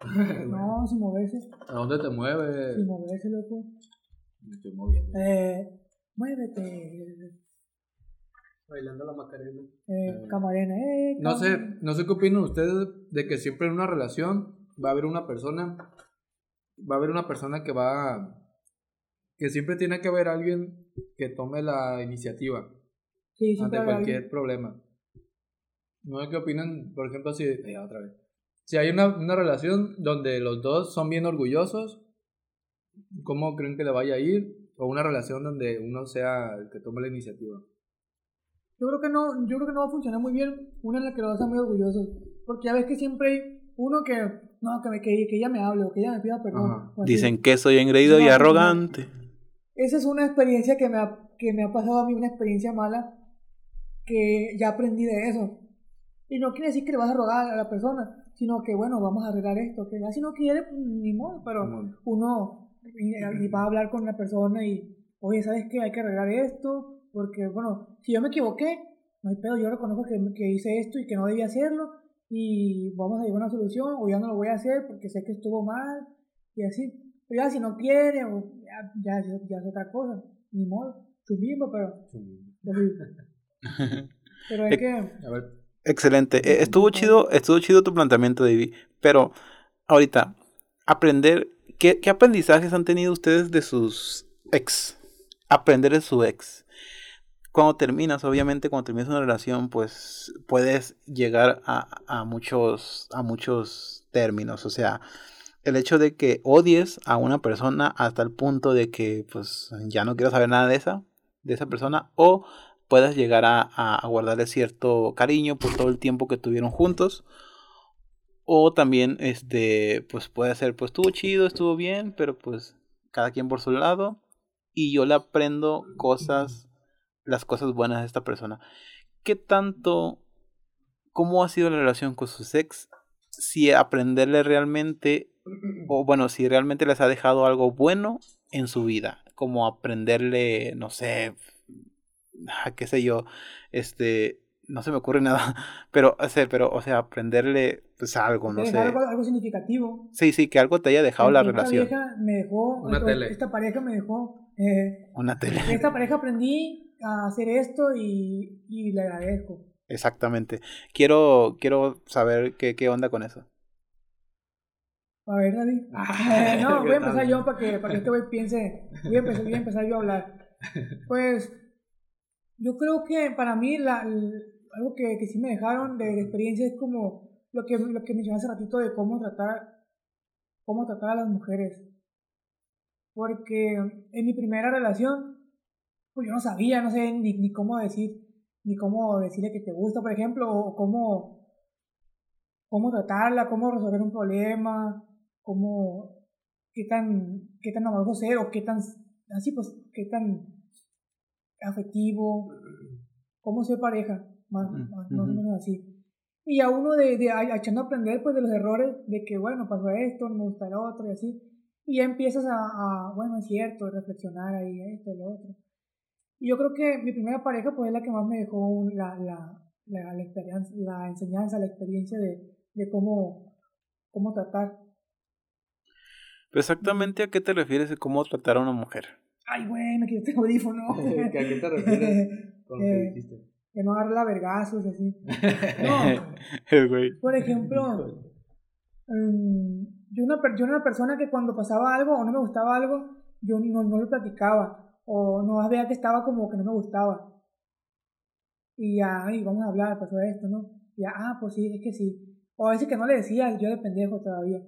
[LAUGHS] no, sin moverse.
¿A dónde te mueves?
Sin moverse, loco.
Me estoy moviendo.
Eh, muévete.
Bailando la macarena.
Eh, eh. camarena, eh.
No sé, no sé qué opinan ustedes de que siempre en una relación va a haber una persona, va a haber una persona que va que siempre tiene que haber alguien que tome la iniciativa ante cualquier problema. No sé qué opinan, por ejemplo, si, otra vez. si hay una, una relación donde los dos son bien orgullosos, ¿cómo creen que le vaya a ir? O una relación donde uno sea el que tome la iniciativa.
Yo creo que no, yo creo que no va a funcionar muy bien una en la que los dos sean muy orgullosos. Porque ya ves que siempre hay uno que, no, que, me, que, que ella me hable o que ella me pida perdón.
Dicen que soy engreído y arrogante.
Esa es una experiencia que me, ha, que me ha pasado a mí, una experiencia mala, que ya aprendí de eso. Y no quiere decir que le vas a rogar a la persona, sino que, bueno, vamos a arreglar esto, que ya si no quiere, ni modo, pero uno y, va a hablar con la persona y, oye, ¿sabes qué? Hay que arreglar esto, porque, bueno, si yo me equivoqué, no hay pedo, yo reconozco que, que hice esto y que no debía hacerlo, y vamos a llegar a una solución, o ya no lo voy a hacer porque sé que estuvo mal, y así. Pero ya si no quiere, o ya, ya, ya es otra cosa, ni modo, su mismo, pero... [LAUGHS]
pero hay que... Excelente. Estuvo chido, estuvo chido tu planteamiento, David. Pero ahorita, aprender, ¿qué, ¿qué, aprendizajes han tenido ustedes de sus ex? Aprender de su ex. Cuando terminas, obviamente, cuando terminas una relación, pues puedes llegar a, a muchos, a muchos términos. O sea, el hecho de que odies a una persona hasta el punto de que, pues, ya no quiero saber nada de esa, de esa persona, o puedas llegar a, guardarle cierto cariño por todo el tiempo que tuvieron juntos. O también, este, pues puede ser, pues estuvo chido, estuvo bien, pero pues cada quien por su lado. Y yo le aprendo cosas, las cosas buenas de esta persona. ¿Qué tanto, cómo ha sido la relación con su ex? Si aprenderle realmente, o bueno, si realmente les ha dejado algo bueno en su vida. Como aprenderle, no sé, Ah, qué sé yo, este, no se me ocurre [LAUGHS] nada, pero, o sea, pero, o sea, aprenderle, pues algo, no sé.
Algo, algo significativo.
Sí, sí, que algo te haya dejado la relación.
Pareja me dejó, Una tele. Esta pareja me dejó. Eh,
Una tele.
esta pareja aprendí a hacer esto y, y le agradezco.
Exactamente. Quiero, quiero saber qué, qué onda con eso.
A ver, David. [LAUGHS] Ah, no, voy a empezar yo para que, para que este güey piense. Voy a, empezar, voy a empezar yo a hablar. [LAUGHS] Pues yo creo que para mí la, algo que, que, sí me dejaron de, experiencia es como lo que, lo que mencioné hace ratito de cómo tratar, cómo tratar a las mujeres. Porque en mi primera relación, pues yo no sabía, no sé ni, ni cómo decir, ni cómo decirle que te gusta, por ejemplo, o cómo, cómo tratarla, cómo resolver un problema, cómo, qué tan, qué tan amoroso ser, o qué tan, así pues, qué tan afectivo, cómo ser pareja, más, más, o menos así. Y a uno de, de echando a aprender pues de los errores, de que bueno, pasó esto, no me gusta el otro y así. Y ya empiezas a, a bueno, es cierto, reflexionar ahí, esto, lo otro. Y yo creo que mi primera pareja pues es la que más me dejó la, la, la, la, experiencia, la enseñanza, la experiencia de, de cómo, cómo tratar.
exactamente a qué te refieres de cómo tratar a una mujer?
Ay, güey, me quité el audífono. [LAUGHS]
¿A qué te [LAUGHS] refieres con lo que
eh,
dijiste?
Que no agarre la vergazos, así. [LAUGHS] No.
güey.
Por ejemplo, um, yo, una, yo era una persona que cuando pasaba algo o no me gustaba algo, yo no, no lo platicaba. O no veía que estaba como que no me gustaba. Y ya, ay, vamos a hablar, pasó esto, ¿no? Y ya, ah, pues sí, es que sí. O a veces que no le decía, yo de pendejo todavía.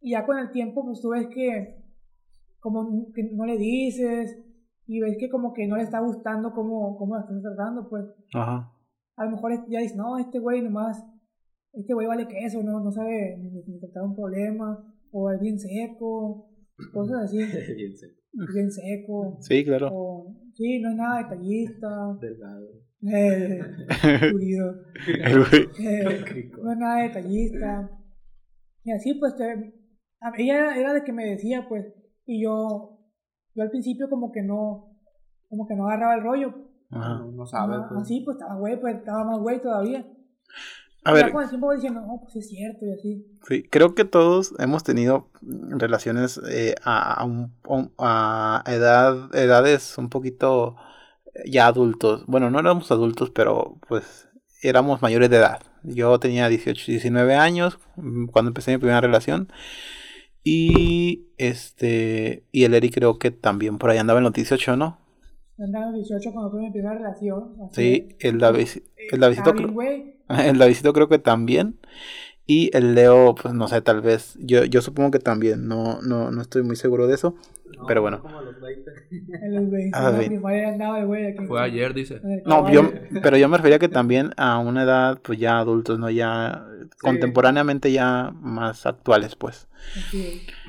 Y ya con el tiempo, pues tú ves que como que no le dices y ves que como que no le está gustando cómo, cómo la estás tratando, pues. Ajá. A lo mejor ya dices, no, este güey nomás, este güey vale queso, no, no sabe ni, tratar un problema, o es bien seco, [LAUGHS] cosas así.
bien seco.
Bien seco.
Sí, claro.
O, sí, no es nada detallista.
Delgado.
Eh, [LAUGHS] eh, no es nada detallista. Y así, pues, te, ella era de que me decía, pues, y yo, yo al principio como que no, como que no agarraba el rollo.
Ajá. No, sabes.
Pues. Así, pues estaba güey, pues estaba más güey todavía.
A ver.
con el tiempo voy diciendo, no, pues es cierto y así.
Sí, creo que todos hemos tenido relaciones eh, a, a, a edad, edades un poquito ya adultos. Bueno, no éramos adultos, pero pues éramos mayores de edad. Yo tenía 18, 19 años mm, cuando empecé mi primera relación. Y este. Y el Eric creo que también por ahí andaba en los 18, ¿no?
Andaba en los 18 cuando tuve mi primera relación.
sí, el, David, el Davidito. Creo, [LAUGHS] el Davidito creo que también. Y el Leo, pues no sé, tal vez. Yo, yo supongo que también. No, no, no estoy muy seguro de eso. pero bueno.
Como a los 20.
En los 20. Ah, andaba de güey aquí.
Fue ayer, dice.
No, yo, pero yo me refería que también a una edad, pues ya adultos, ¿no? Ya contemporáneamente ya más actuales, pues.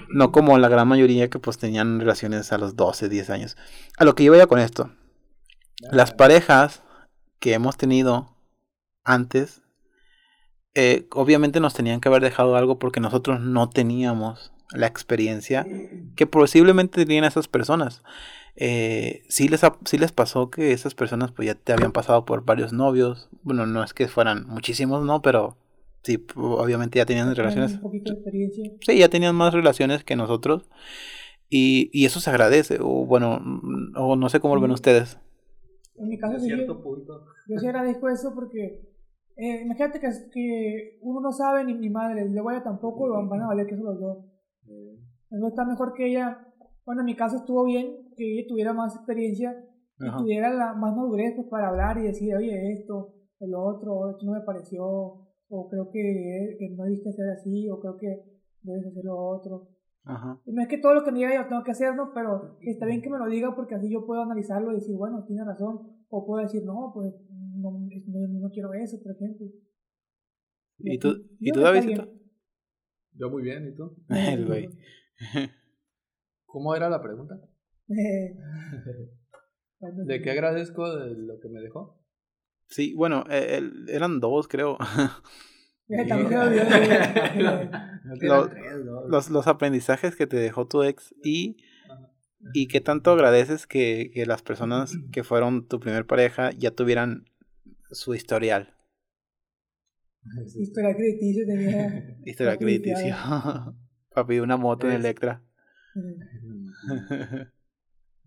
No como la gran mayoría que pues tenían relaciones a los 12, 10 años. A lo que yo veía con esto. Las parejas que hemos tenido antes eh, obviamente nos tenían que haber dejado algo porque nosotros no teníamos la experiencia que posiblemente tenían esas personas. Eh, sí, les sí les pasó que esas personas pues ya te habían pasado por varios novios. Bueno, no es que fueran muchísimos, ¿no? Pero sí, obviamente ya tenían relaciones.
Un poquito de experiencia.
Sí, ya tenían más relaciones que nosotros. Y, y eso se agradece. O bueno, o no sé cómo lo ven ustedes.
En mi caso, sí,
cierto
yo,
punto.
yo sí agradezco eso porque eh, imagínate que, que uno no sabe ni mi madre, luego ella tampoco, y van van a valer que eso los dos. Entonces está mejor que ella, bueno, en mi caso estuvo bien que ella tuviera más experiencia y
Ajá.
tuviera la, más madurez pues, para hablar y decir, oye, esto, el otro, esto no me pareció, o creo que, que no debiste hacer así, o creo que debes hacer lo otro.
Ajá.
Y no es que todo lo que me diga yo tengo que hacer, ¿no? Pero está bien que me lo diga porque así yo puedo analizarlo y decir, bueno, tiene razón. O puedo decir, no, pues no, no, no quiero eso, por ejemplo.
¿Y tú, ¿y
yo
tú
bien.
Yo muy bien, ¿y tú? [LAUGHS]
El güey. [LAUGHS]
¿Cómo era la pregunta? [LAUGHS] ¿De qué agradezco de lo que me dejó?
Sí, bueno, eh, el- eran dos, creo.
También se me olvidó de-
No,
que eran Lo-
tres, ¿no?
los, los aprendizajes que te dejó tu ex y, y qué tanto agradeces que, que las personas que fueron tu primer pareja ya tuvieran su historial.
Historia crediticio tenía. [LAUGHS]
Historial
Papi,
crediticio. [LAUGHS] Para pedir una moto en
Es-
Electra.
Eh, [LAUGHS]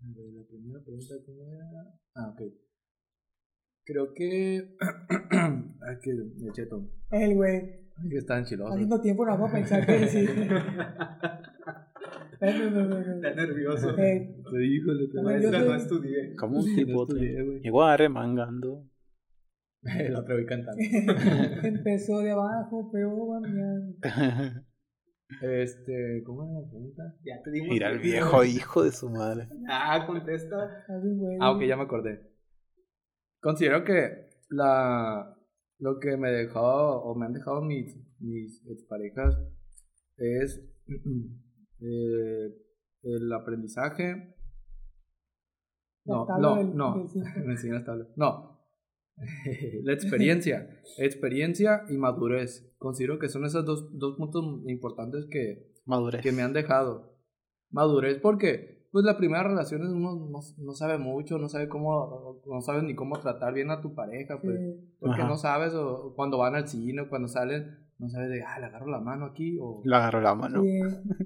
A ver, La primera pregunta, ¿cómo era? Ah, ok. Creo que. [CLEARS THROAT] Ay, que me eché todo.
El güey.
Que está enchiloso.
Haciendo tiempo no puedo pensar que no.
Está nervioso.
Eh,
te
yo
Maestra,
soy-
no estudié.
Como un tipo. Igual arremangando. [LAUGHS]
El otro voy cantando. [LAUGHS]
empezó de abajo, pero va. [LAUGHS]
Este, ¿cómo era la pregunta?
Ya te dimos.
Mira el viejo hijo de su madre.
Ah, contesta.
Ah, ok, ya me acordé. Considero que la lo que me dejó o me han dejado mis, mis exparejas es [CLEARS THROAT] eh, el aprendizaje. No, no, no. Me las tablas. No. [LAUGHS] la experiencia. experiencia y madurez. Considero que son esos dos, dos puntos importantes que,
Madurez.
que me han dejado. Madurez porque pues la primera relación es uno no, no sabe mucho, no sabe cómo, no sabes ni cómo tratar bien a tu pareja, pues,
Sí.
porque
Ajá.
no sabes, o, o cuando van al cine, o cuando salen, no sabes de, ah, le agarro la mano aquí, o,
Le agarró la mano.
Sí,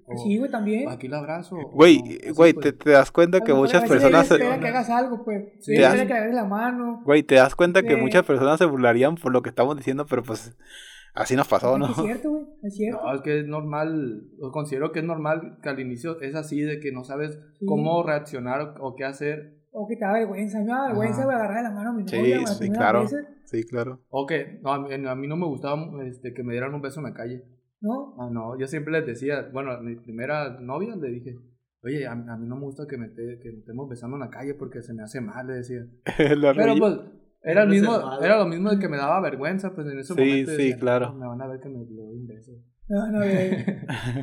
o, [LAUGHS]
Sí, güey, también.
o aquí la abrazo.
Güey,
o así,
güey,
pues.
te, te das cuenta que muchas personas... se-
que hagas algo, pues.
Sí.
Das-
que agarres la mano.
Güey, te das cuenta que muchas personas se burlarían por lo que estamos diciendo, pero pues así nos pasó, ¿no?
Es cierto, güey. Es cierto.
No, es que es normal, o considero que es normal que al inicio es así, de que no sabes
Sí.
cómo reaccionar o qué hacer,
O que te da vergüenza. Me da vergüenza, güey, agarrar la mano a mi
Sí,
novia.
sí,
primeras
claro.
veces,
Sí, claro.
o que no, a, mí, a mí no me gustaba este, que me dieran un beso en la calle.
¿No?
Ah, no, yo siempre les decía, bueno, a mi primera novia le dije, oye, a, a mí no me gusta que me, te- que me estemos besando en la calle porque se me hace mal, le decía. [LAUGHS]
La
Pero pues, era, el mismo, era lo mismo de que me daba vergüenza, pues en ese
Sí,
momento.
sí,
decía,
claro.
"No, Me van a ver que me doy un beso.
No, no, güey.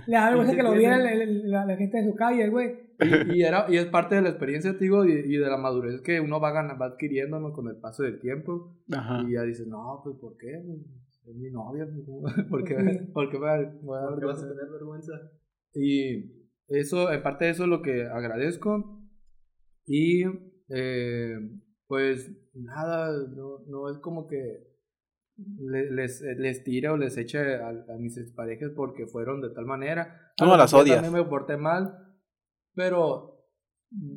Le da [LAUGHS] vergüenza que lo viera la- la gente de su calle, güey.
Y, y era, y es parte de la experiencia, te digo, y, y de la madurez que uno va, gan- va adquiriendo ¿no? con el paso del tiempo.
Ajá.
Y ya dices, no, pues ¿por qué? Es mi novia. [LAUGHS] ¿por qué, [LAUGHS] por qué me voy a- voy a dar
¿Por qué vas a
vergüenza?
tener vergüenza?
Y eso, aparte de eso, lo que agradezco. Y eh, pues nada, no, no es como que le- les, les tire o les eche a, a mis exparejas porque fueron de tal manera. A
no las odias.
También me porté mal, pero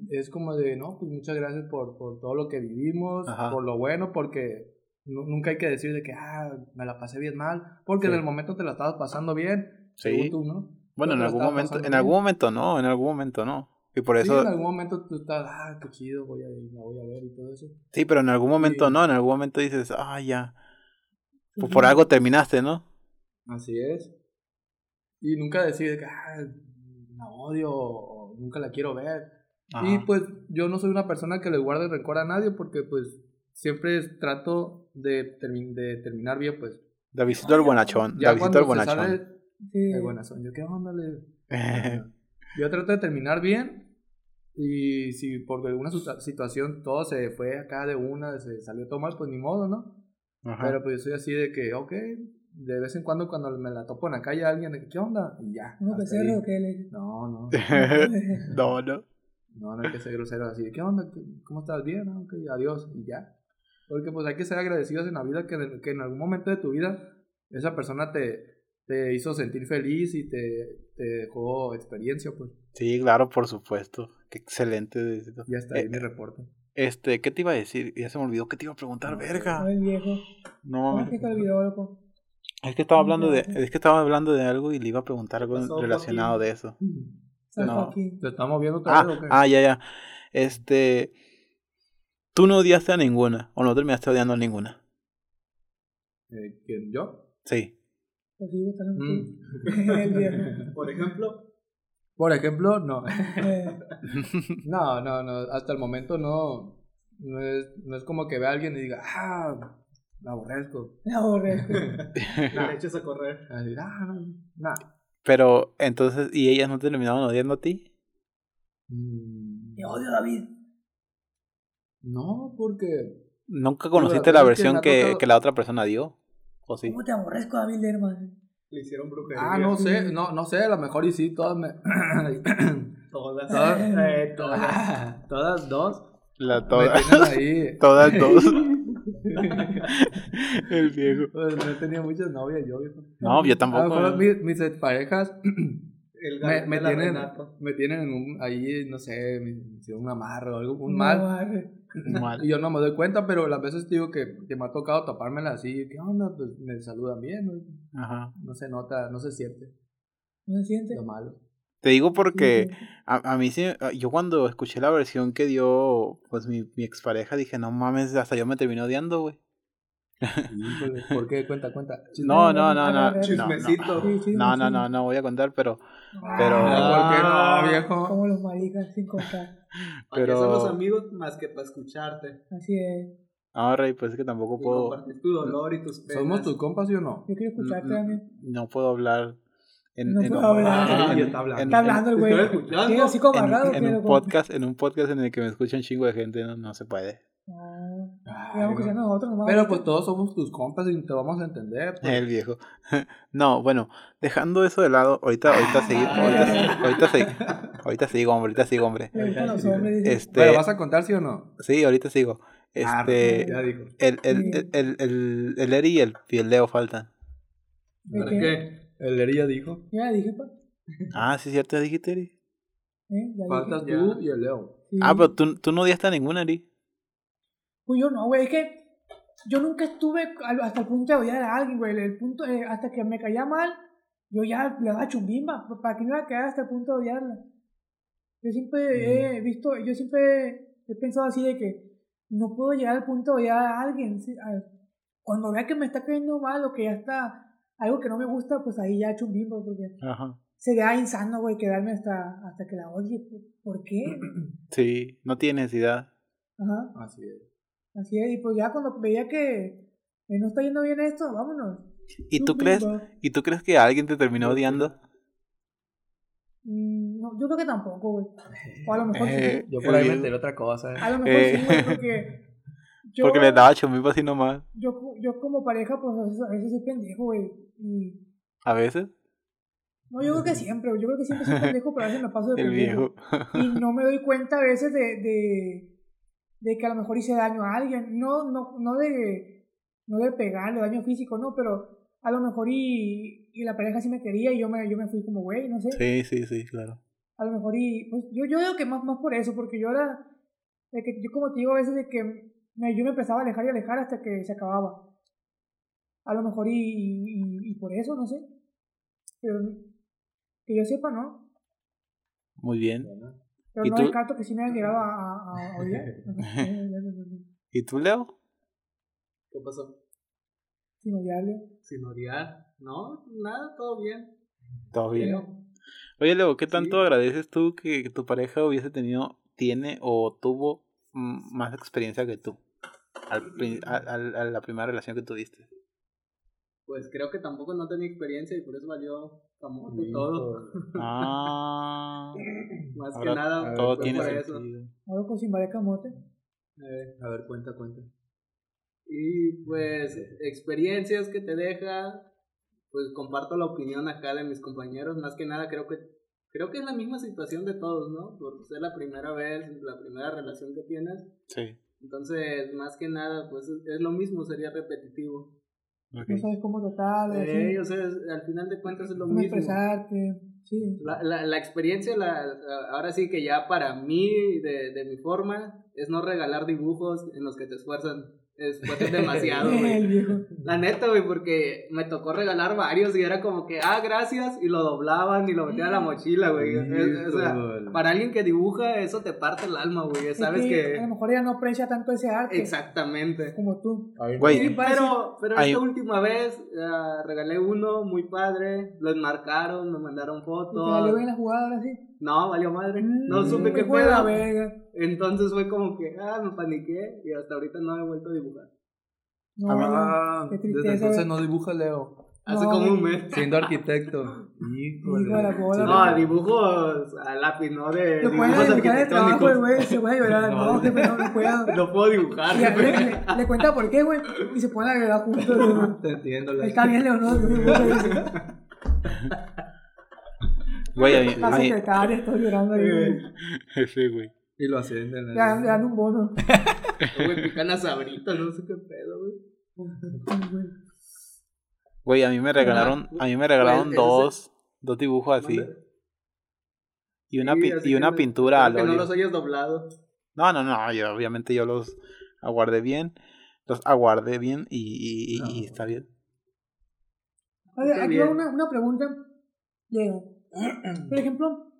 es como de, no, pues muchas gracias por, por todo lo que vivimos,
Ajá.
por lo bueno, porque nu- nunca hay que decir de que, ah, me la pasé bien mal, porque
Sí.
en el momento te la estabas pasando bien,
Sí.
según tú, ¿no?
Bueno, en algún momento, en
bien.
algún momento no, en algún momento no. Y por
Sí,
eso,
en algún momento tú estás, ah, qué chido, voy a ir, la voy a ver y todo eso.
sí, pero en algún momento
Sí.
no, en algún momento dices, ah, ya. Pues por algo terminaste, ¿no?
Así es. Y nunca decir de que, ah, la odio nunca la quiero ver. Y
Ajá.
pues yo no soy una persona que le guarde rencor a nadie porque pues siempre trato de, termi- de terminar bien, pues.
Davidito el bonachón,
Ya
Davidito el bonachón.
sale
Sí.
el buenazón, yo qué onda, le- [LAUGHS] Yo trato de terminar bien y si por alguna situa- situación todo se fue acá de una, se salió todo mal, pues ni modo, ¿no?
Ajá.
Pero pues yo soy así de que, ok, de vez en cuando cuando me la topo en la calle a alguien, de que, ¿qué onda? Y ya.
¿Uno
hasta
becerro
ahí.
o qué? Le...
No, no. [LAUGHS]
no, no.
No, no hay que ser grosero así. ¿Qué onda? ¿Qué- ¿Cómo estás? Bien, ¿no? Ok, adiós. Y ya. Porque pues hay que ser agradecidos en la vida que, que en algún momento de tu vida esa persona te, te hizo sentir feliz y te, te dejó experiencia, pues.
Sí, claro, por supuesto. Qué excelente.
Ya está ahí
Eh,
mi reporte.
Este, ¿qué te iba a decir? Ya se me olvidó. ¿Qué te iba a preguntar, verga?
Ay, viejo.
No
¿Cómo
mames.
es que te olvidó, loco?
Es que estaba hablando de, es que estaba hablando de algo y le iba a preguntar algo relacionado de eso.
Sal
No.
¿Te estamos viendo otra vez
Ah,
o qué?
ah, ya, ya. Este, tú no odiaste a ninguna o no terminaste odiando a ninguna.
Eh, ¿Quién? ¿Yo?
Sí.
Pues
Mm. [LAUGHS] [LAUGHS]
Por ejemplo,
Por ejemplo, no. [LAUGHS]
Eh,
No, no, no. Hasta el momento no. No es, no es como que vea a alguien y diga, ah, [LAUGHS] la aborrezco.
la aborrezco.
le eches a correr.
Así, ah, no, nah.
Pero entonces, ¿y ellas no terminaron odiando a ti?
Mm,
Te odio, David.
No, porque.
¿Nunca conociste la versión que,
tocado-
que la otra persona dio? ¿O sí?
¿Cómo te aborrezco, David Lerman?
Le hicieron brujería.
Ah, no sé, no, no sé, a lo mejor y sí, todas me. [COUGHS]
Todas.
todas,
Eh, todas. [LAUGHS]
Todas dos.
La
Me
toda,
tienen ahí. [LAUGHS]
todas dos. [LAUGHS] El viejo.
Pues, no he tenido muchas novias yo, viejo.
No, yo
A lo
tampoco.
mejor mis, mis parejas [CLEARS THROAT]
El
me, me tienen,
Renato.
me tienen en un, ahí, no sé, me un amarre o algo, un mal.
Mal.
Y yo no me doy cuenta, pero las veces te digo que, que me ha tocado topármela así, ¿qué onda? Pues me saludan bien, no,
Ajá.
no se nota, no se siente
¿No se siente?
lo malo.
Te digo porque
Sí, sí.
a, a mí sí, a- yo cuando escuché la versión que dio pues mi, mi expareja dije, no mames, hasta yo me terminé odiando, güey.
Híjole, ¿Por qué? Cuenta, cuenta.
No, no, no, no.
Chismecito.
No, no, no, no voy a contar, pero Pero-
Ah, ¿Por qué no, viejo?
Como los maricas sin contar.
¿Para qué
Pero-
son los amigos más que para escucharte?
Así es.
no, Rey, pues es que tampoco puedo,
compartir tu dolor y tus penas.
¿Somos tus compas, sí o no?
Yo quiero escucharte
Mm, mm.
también.
no puedo hablar en,
No
en
puedo hablar.
Ah,
en-
está hablando.
en-
Está hablando el güey.
estoy
así como
en-
agarrado.
en
¿qué,
un podcast, en un podcast en el que me escucha un chingo de gente, no, no se puede.
Ay,
que nosotros nomás.
Pero pues todos somos tus compas y te vamos a entender. pues.
El viejo. [LAUGHS] No, bueno, dejando eso de lado, ahorita, ahorita [LAUGHS] seguimos,
Ah,
ahorita, ahorita, sigo, ahorita sigo, hombre, ahorita sigo, hombre. Este,
¿Pero vas a contar, sí o no?
sí, ahorita sigo.
Ah,
Este,
ya
el, el, el, el, el, el Eri y el, y el Leo faltan.
¿De
¿Para
qué?
El Eri ya dijo.
Ya dije, pa.
Ah, sí, cierto, dijiste, Eri.
¿Eh? Ya
Faltas
dije.
tú y el Leo.
Sí.
Ah, pero tú, tú no odiaste a ninguna, Eri.
Pues yo no, güey. Es que yo nunca estuve hasta el punto de odiar a alguien, güey. El punto, eh, hasta que me caía mal, yo ya le daba chumbimba. ¿Para qué me iba a quedar hasta el punto de odiarla? Yo siempre he visto, yo siempre he pensado así de que no puedo llegar al punto de odiar a alguien. ¿sí? A- Cuando vea que me está cayendo mal o que ya está algo que no me gusta, pues ahí ya chumbimba, porque
Ajá.
sería insano, güey, quedarme hasta, hasta que la odie. ¿Por qué? [CLEARS THROAT]
Sí, no tiene necesidad.
Ajá.
Así es.
Así es, y pues ya cuando veía que eh, no está yendo bien esto, vámonos.
¿Y tú
Chumbimba.
crees, y tú crees que alguien te terminó odiando?
Mm, no, yo creo que tampoco, güey. O a lo mejor
Eh,
sí.
Yo por ahí me enteré otra cosa.
A lo mejor
eh.
sí, güey, porque [LAUGHS] yo,
Porque le daba chumbipa así nomás.
yo, yo como pareja, pues a veces, a veces soy pendejo, güey. Y
A veces.
no, yo creo que siempre. Yo creo que siempre soy pendejo, pero a veces me paso de [LAUGHS]
El
pendejo.
viejo.
Y no me doy cuenta a veces de, de, de que a lo mejor hice daño a alguien. No, no, no de, no de pegarle, daño físico, no, pero a lo mejor y, y la pareja sí me quería y yo me, yo me fui como güey, no sé.
Sí, sí, sí, claro.
A lo mejor y pues yo, yo digo que más, más por eso, porque yo era, de que yo como te digo a veces de que me, yo me empezaba a alejar y alejar hasta que se acababa. A lo mejor y, y, y por eso, no sé. Pero que yo sepa, ¿no?
Muy bien.
Pero
¿Y
no
tú?
descarto que sí me hayan llegado a, a, a [LAUGHS] odiar.
¿Y tú, Leo?
¿Qué pasó?
Sin odiarle.
Sin odiar. No, nada, todo bien.
Todo bien.
Leo.
Oye, Leo, ¿qué tanto
Sí.
agradeces tú que tu pareja hubiese tenido, tiene o tuvo más experiencia que tú? Al, pri- a, la primera relación que tuviste.
Pues creo que tampoco no tenía experiencia y por eso valió camote
Sí,
todo.
Ah, [LAUGHS]
Más
ahora
que nada,
todo
fue
tiene
por eso.
sentido.
Ahora con sin varias camote.
Eh,
A ver, cuenta, cuenta.
y pues experiencias que te deja, pues comparto la opinión acá de mis compañeros, más que nada creo que creo que es la misma situación de todos, ¿no? Por ser la primera vez, la primera relación que tienes.
Sí.
Entonces, más que nada, pues es lo mismo, sería repetitivo.
No sabes cómo tratar.
Sí, o sea, al final de cuentas es lo
cómo
mismo.
expresarte. Sí.
La, la, la experiencia, la, ahora sí que ya para mí, de, de mi forma, es no regalar dibujos en los que te esfuerzan Es demasiado, [LAUGHS] güey. La neta, güey, porque me tocó regalar varios y era como que, ah, gracias, y lo doblaban y lo metían a la mochila, güey. o sea, para alguien que dibuja, eso te parte el alma, güey. Sabes que,
A lo mejor ella no aprecia tanto ese arte.
Exactamente.
Como tú.
Güey.
Sí, pero, pero esta última vez uh, regalé uno muy padre, lo enmarcaron, me mandaron fotos. ¿Te
valió bien la jugada ahora sí?
No, valió madre. Mm, no supe qué
fue. la verga.
Entonces fue como que, ah, me paniqué y hasta ahorita no he vuelto a dibujar.
No, ah, qué tristeza, desde entonces no dibuja Leo.
Hace como un mes.
Siendo arquitecto.
Híjole.
No, dibujos a lápiz, no de
lo
dibujos
arquitectónicos. güey, se puede llorar. No, jefe, no, no puedo. [LAUGHS]
No puedo dibujar.
Le, le, le, cuenta por qué, güey. Y se pone a llorar juntos.
Te entiendo.
Está bien, Leo, ¿no? [LAUGHS]
Güey, a mí.
La secretaria, estoy llorando ahí, güey. [LAUGHS]
Sí, güey.
Y lo ascienden.
Le dan un bono. [LAUGHS]
Güey, pican a sabritas, no sé qué pedo, güey.
Güey, a mí me regalaron, a mí me regalaron dos, dos dibujos así. Y una, y una pintura
al Que no los hayas doblado.
No, no, no, yo obviamente yo los aguardé bien. Los aguardé bien y, y, y está bien.
Oye, aquí va una, una pregunta. Leo. Por ejemplo,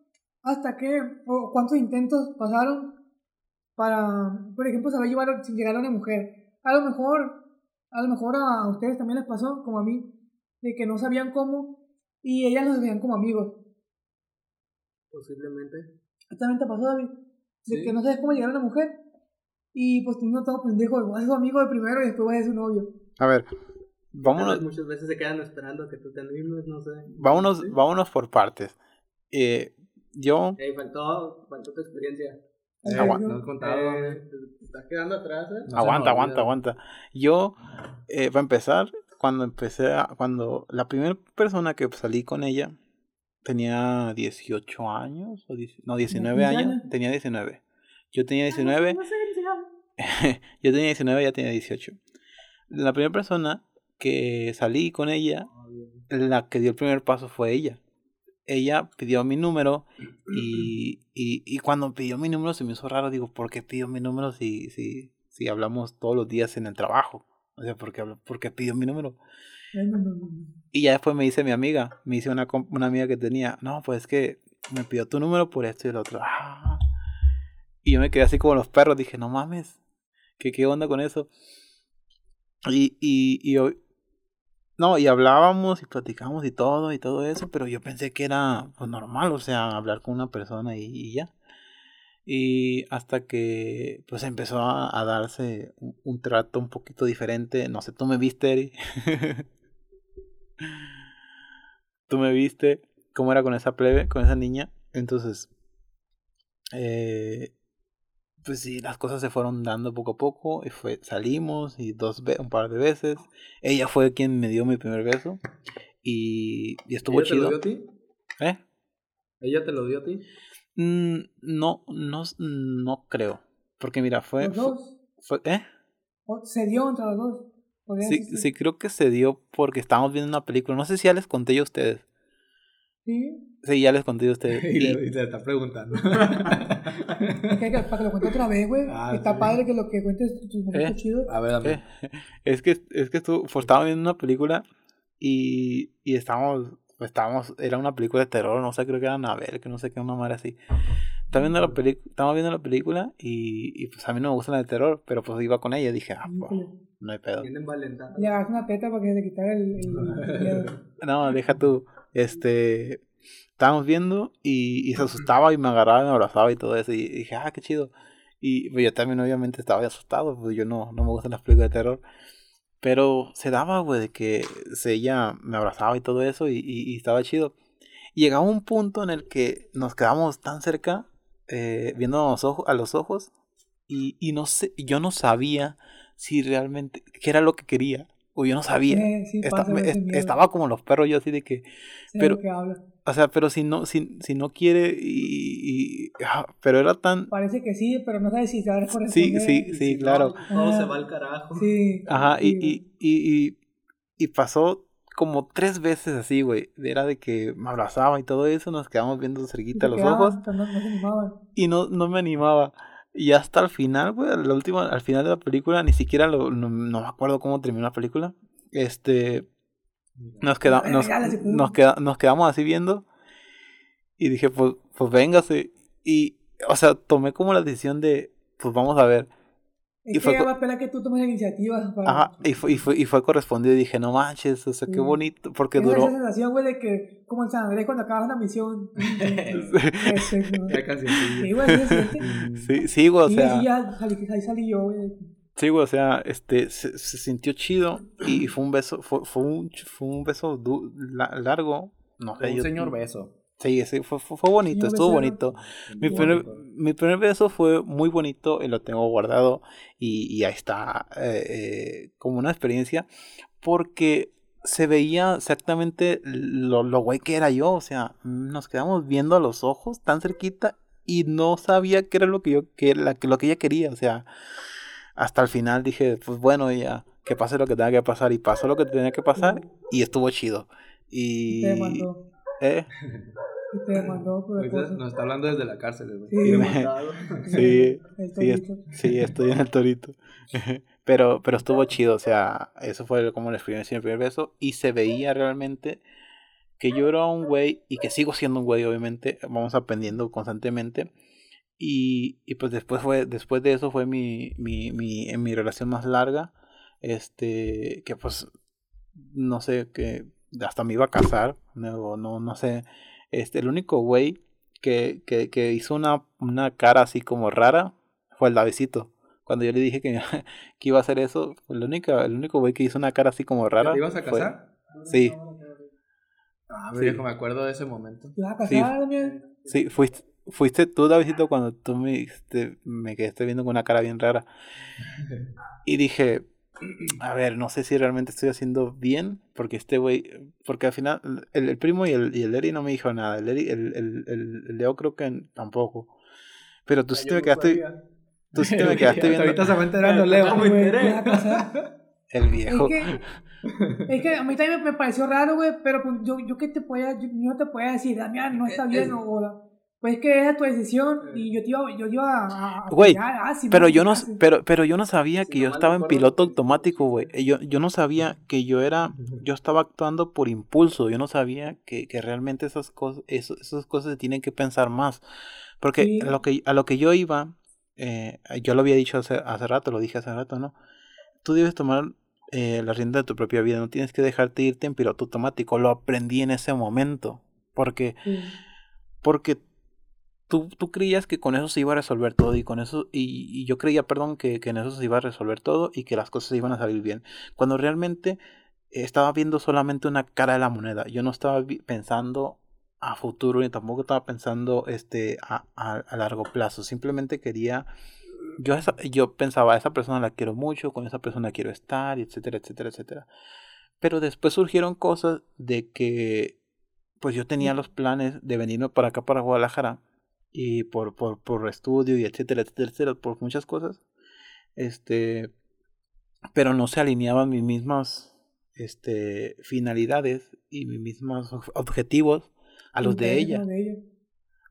¿hasta qué o cuántos intentos pasaron para, por ejemplo, saber llevar sin llegar a una mujer? A lo mejor, a lo mejor a ustedes también les pasó, como a mí, de que no sabían cómo y ellas los veían como amigos.
Posiblemente.
También te pasó, David, de que no sabes cómo llegar a una mujer y pues tú no todo pendejo, vas a su amigo de primero y después vas a su novio.
A ver, vámonos.
Muchas veces se quedan esperando que tú te animes, no sé.
Vámonos, vámonos por partes. Eh, yo.
Hey, faltó, faltó tu experiencia.
Eh, aguanta.
No contado.
Eh, te estás quedando atrás, ¿eh?
No aguanta, aguanta, aguanta. Yo, eh, para empezar, cuando empecé a, cuando la primera persona que salí con ella tenía 18 años, o no, 19 años, tenía 19. Yo tenía 19. [LAUGHS] yo tenía 19, ella tenía 18. La primera persona que salí con ella, la que dio el primer paso fue ella ella pidió mi número [CLEARS THROAT] y, y, y, cuando pidió mi número se me hizo raro. Digo, ¿por qué pidió mi número si, si, si hablamos todos los días en el trabajo? O sea, ¿por qué, por qué pidió mi número? Y ya después me dice mi amiga, me dice una, una amiga que tenía, no, pues es que me pidió tu número por esto y el otro. Ah. Y yo me quedé así como los perros, dije, no mames, ¿qué, qué onda con eso? Y, y, y, no, y hablábamos y platicábamos y todo y todo eso, pero yo pensé que era pues, normal, o sea, hablar con una persona y, ya. Y hasta que pues empezó a, darse un, trato un poquito diferente. No sé, tú me viste, Eri. [LAUGHS] tú me viste cómo era con esa plebe, con esa niña. Entonces, eh, pues sí, las cosas se fueron dando poco a poco. Y fue, salimos y dos un par de veces. Ella fue quien me dio mi primer beso. Y, y estuvo
¿Ella
chido.
¿Ella te lo dio a ti?
¿Eh?
¿Ella te lo dio a ti?
Mm, no, no, no creo. Porque mira, fue.
¿Los dos?
Fue, ¿Eh?
¿Se dio entre los dos?
Sí, sí, creo que se dio porque estábamos viendo una película. No sé si ya les conté yo a ustedes.
Sí.
Sí, ya les conté a ustedes. [LAUGHS]
y, le, y te está preguntando.
para que lo cuente otra vez, güey. Ah, está sí. padre que lo que cuentes tus momentos
¿Eh?
chidos.
A ver, a ver.
Eh, es que, es que estuvo, pues, estábamos viendo una película y, y estábamos, estábamos, era una película de terror, no sé, creo que era Anabel, que no sé qué, una madre así. Estaba viendo la peli estamos viendo la película y, y, pues a mí no me gusta la de terror, pero pues iba con ella y dije, ah, pues, no hay pedo.
Le das una teta para que se quitara el, el, [LAUGHS] el...
No, deja tú, este estábamos viendo y, y, se asustaba y me agarraba y me abrazaba y todo eso. Y dije, ah, qué chido. Y pues, yo también obviamente estaba asustado, pues yo no, no me gustan las películas de terror. Pero se daba, güey, de que se, ella me abrazaba y todo eso y, y, y, estaba chido. Y llegaba un punto en el que nos quedamos tan cerca, eh, viendo a los ojos, a los ojos y, y no sé, yo no sabía si realmente, qué era lo que quería. Uy, yo no sabía.
Sí,
estaba como los perros, yo así de que. Pero-
lo que habla.
O sea, pero si no, si, si no quiere y, y- Pero era tan.
Parece que sí, pero no sabes si te va a
Sí, sí, sí, claro.
todo se va al carajo.
Sí.
Ajá, y, y, y, y, y pasó como tres veces así, güey. Era de que me abrazaba y todo eso, nos quedamos viendo cerquita los ojos
No, no se
y no, no me animaba. Y hasta el final, güey, la última, al final de la película, ni siquiera lo, no, no me acuerdo cómo terminó la película. Este, nos, queda, nos, queda- nos quedamos así viendo y dije, pues, pues véngase. Y, o sea, tomé como la decisión de, pues vamos a ver.
Es
Y fue
que
co-
va a esperar que tú tomes la iniciativa. Para...
Ajá, y fue, y fue, y fue correspondido y dije, no manches, o sea, qué
Sí.
bonito, porque
Esa-
duró...
Esa sensación, güey, de que, como en San Andrés cuando acabas una misión. [LAUGHS] Este. Sí, güey, sí, sí, sí.
Güey, o sea,
sí, ya salí, ahí salí yo, güey.
sí, güey, o sea, este, se, se sintió chido y fue un beso, fue, fue un, fue un beso du- la- largo, no
Un
yo-
señor beso.
Sí, sí, fue, fue, bonito, estuvo bonito. Mi primer, mi primer beso fue muy bonito y lo tengo guardado y, y ahí está eh, eh, como una experiencia porque se veía exactamente lo, lo güey que era yo, o sea, nos quedamos viendo a los ojos tan cerquita y no sabía qué era lo que yo que la, lo que ella quería, o sea, hasta el final dije, pues bueno, ya que pase lo que tenga que pasar y pasó lo que tenía que pasar y estuvo chido.
Y.
eh,
Y te demandó por el cosa.
Nos está hablando desde la cárcel, güey.
Sí. [LAUGHS]
Sí,
El
sí, es-
torito.
Sí, estoy en el torito. [LAUGHS] Pero, pero estuvo chido, o sea, eso fue como la experiencia del primer beso. Y se veía realmente que yo era un güey y que sigo siendo un güey, obviamente. Vamos aprendiendo constantemente. Y, y pues después fue, después de eso fue mi, mi, mi, en mi relación más larga. Este, que pues, no sé, que hasta me iba a casar. No, no, no sé. Este, el único güey que, que, que hizo una, una cara así como rara fue el Davidcito. Cuando yo le dije que, [LAUGHS] que iba a hacer eso, el único, el único güey que hizo una cara así como rara.
¿Te ibas a
fue-
casar?
Sí,
Ah,
Sí.
viejo, me acuerdo de ese momento.
¿Te vas a
Sí.
casar,
sí, fuiste, fuiste tú, Davidito, cuando tú me, dijiste- me quedaste viendo con una cara bien rara. [LAUGHS] Y dije, a ver, no sé si realmente estoy haciendo bien, porque este güey, porque al final, el, el primo y el, y el Eri no me dijo nada, el, Eri- el, el, el- el Leo creo que tampoco. Pero tú sí te me quedaste, tú sí te me [LAUGHS] quedaste viendo
Ahorita se va enterando, Leo.
El
Es
viejo.
que, es que a mí también me pareció raro, güey, pero pues yo, yo que te podía, yo no te podía decir, Damián, no está
Es-
bien,
es-
o la- pues es que esa es tu decisión y yo te iba, yo te iba a, a
Güey,
ah,
Pero yo no, pero, pero yo no sabía
Si
que
no
yo estaba en piloto automático, güey. Yo, yo no sabía que yo era, yo estaba actuando por impulso. Yo no sabía que, que realmente esas cosas, eso- esas cosas se tienen que pensar más. Porque
Sí.
a lo que, a lo que yo iba, eh, yo lo había dicho hace, hace rato, lo dije hace rato, ¿no? Tú debes tomar eh, la rienda de tu propia vida, no tienes que dejarte irte en piloto automático. Lo aprendí en ese momento. Porque
Sí.
porque tú, tú creías que con eso se iba a resolver todo y con eso y, y yo creía perdón que, que en eso se iba a resolver todo y que las cosas iban a salir bien. Cuando realmente estaba viendo solamente una cara de la moneda yo no estaba pensando a futuro ni tampoco estaba pensando este a, a, a largo plazo. Simplemente quería yo esa- yo pensaba esa persona la quiero mucho con esa persona quiero estar etcétera etcétera etcétera. Pero después surgieron cosas de que pues yo tenía los planes de venirme para acá, para Guadalajara, y por, por, por estudio y etcétera, etcétera, etcétera, por muchas cosas. Este, pero no se alineaban mis mismas este, finalidades y mis mismos ob- objetivos a los de ella.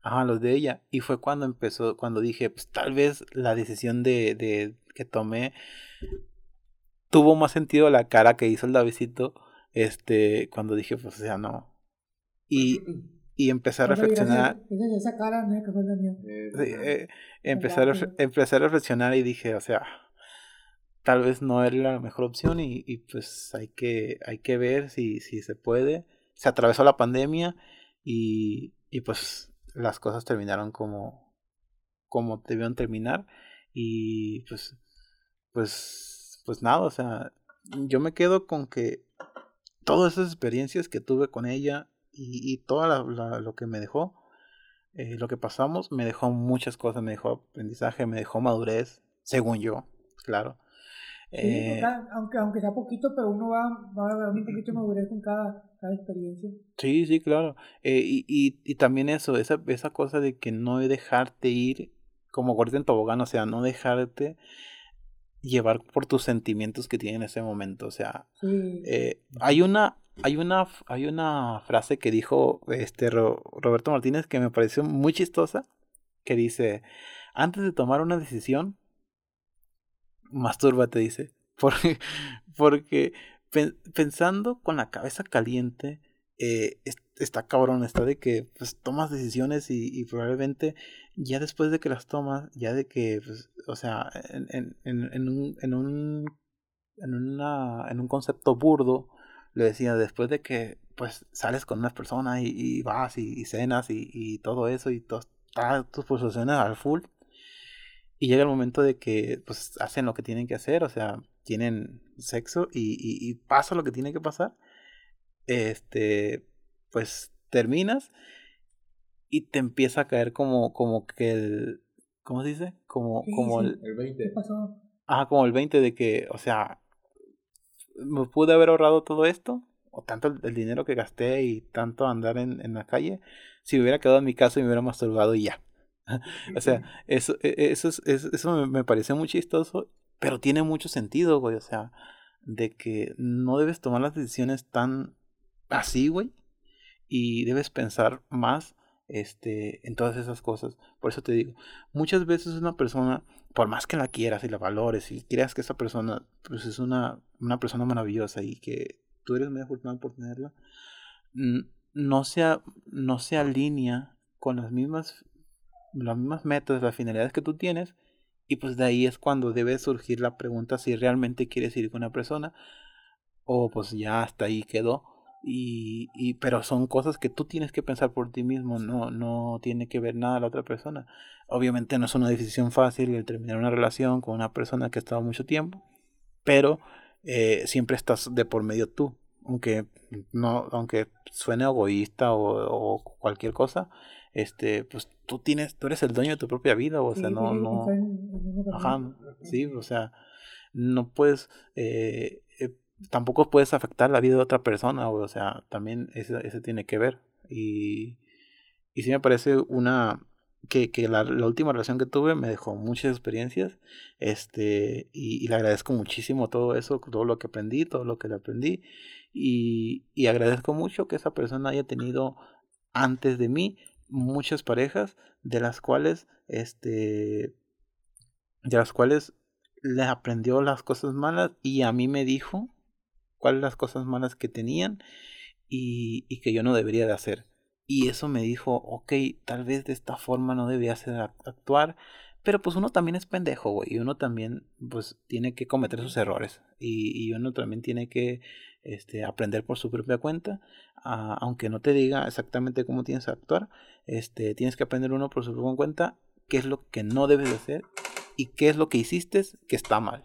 Ajá, a los de ella. Y fue cuando empezó, cuando dije, pues tal vez la decisión de, de que tomé tuvo más sentido la cara que hizo el Davidito, este, cuando dije, pues, o sea, no. Y, [CLEARS THROAT] y empecé a reflexionar. empecé a reflexionar y dije, o sea, tal vez no era la mejor opción y, y pues hay que, hay que ver si, si se puede. Se atravesó la pandemia y, y pues las cosas terminaron como, como debieron terminar y pues, pues, pues nada, o sea, yo me quedo con que todas esas experiencias que tuve con ella y, y todo lo que me dejó, eh, lo que pasamos me dejó muchas cosas, me dejó aprendizaje, me dejó madurez, según yo, claro.
Eh, aunque, aunque sea poquito, pero uno va, va a un poquito de madurez con cada, cada experiencia.
Sí, sí, claro. Eh, y, y, y también eso, esa, esa cosa de que no dejarte ir como gordito en tobogán, o sea, no dejarte llevar por tus sentimientos que tiene en ese momento. O sea, eh, hay una, hay una, hay una frase que dijo este Roberto Martínez que me pareció muy chistosa, que dice, antes de tomar una decisión, mastúrbate, dice. [LAUGHS] Porque, porque pensando con la cabeza caliente, eh, está cabrón, está de que pues, tomas decisiones y, y, probablemente ya después de que las tomas, ya de que, pues, o sea, en, en, en, un, en, un, en, un concepto burdo, le decía, después de que pues sales con una persona y, y vas y, cenas y, y, todo eso y todas tus posiciones al full, y llega el momento de que pues hacen lo que tienen que hacer, o sea, tienen sexo y, y, y pasa lo que tiene que pasar, este, pues terminas y te empieza a caer como, como que el, ¿cómo se dice? Como, como el,
el 20.
¿Qué pasó?
Ajá, como el 20 de que, o sea, me pude haber ahorrado todo esto, o tanto el, dinero que gasté y tanto andar en, en la calle, si hubiera quedado en mi casa y me hubiera masturbado y ya. [LAUGHS] o sea, eso, e, e, eso, eso, eso me, me parece muy chistoso, pero tiene mucho sentido, güey, o sea, de que no debes tomar las decisiones tan así, güey, y debes pensar más este, en todas esas cosas. Por eso te digo, muchas veces una persona, por más que la quieras y la valores y creas que esa persona pues es una, una persona maravillosa y que tú eres muy afortunado por tenerla, no se, no se alinea con las mismas, las mismas metas, las finalidades que tú tienes. Y pues de ahí es cuando debe surgir la pregunta si realmente quieres ir con una persona o pues ya hasta ahí quedó y, y, pero son cosas que tú tienes que pensar por ti mismo, no, no tiene que ver nada la otra persona. Obviamente no es una decisión fácil el terminar una relación con una persona que ha estado mucho tiempo, pero eh, siempre estás de por medio tú, aunque no, aunque suene egoísta o, o, cualquier cosa, este, pues tú tienes, tú eres el dueño de tu propia vida, o sea, no, no, ajá, sí, o sea, no puedes eh, tampoco puedes afectar la vida de otra persona, o sea, también eso, eso tiene que ver. Y, y sí me parece una, que, que la, última relación que tuve me dejó muchas experiencias este y, y, le agradezco muchísimo todo eso, todo lo que aprendí, todo lo que le aprendí y, y agradezco mucho que esa persona haya tenido antes de mí muchas parejas de las cuales este de las cuales le aprendió las cosas malas y a mí me dijo cuáles las cosas malas que tenían y, y, que yo no debería de hacer. Y eso me dijo, ok, tal vez de esta forma no debía hacer actuar, pero pues uno también es pendejo, güey, y uno también pues tiene que cometer sus errores y, y uno también tiene que este, aprender por su propia cuenta, aunque no te diga exactamente cómo tienes que actuar, este, tienes que aprender uno por su propia cuenta qué es lo que no debes de hacer y qué es lo que hiciste que está mal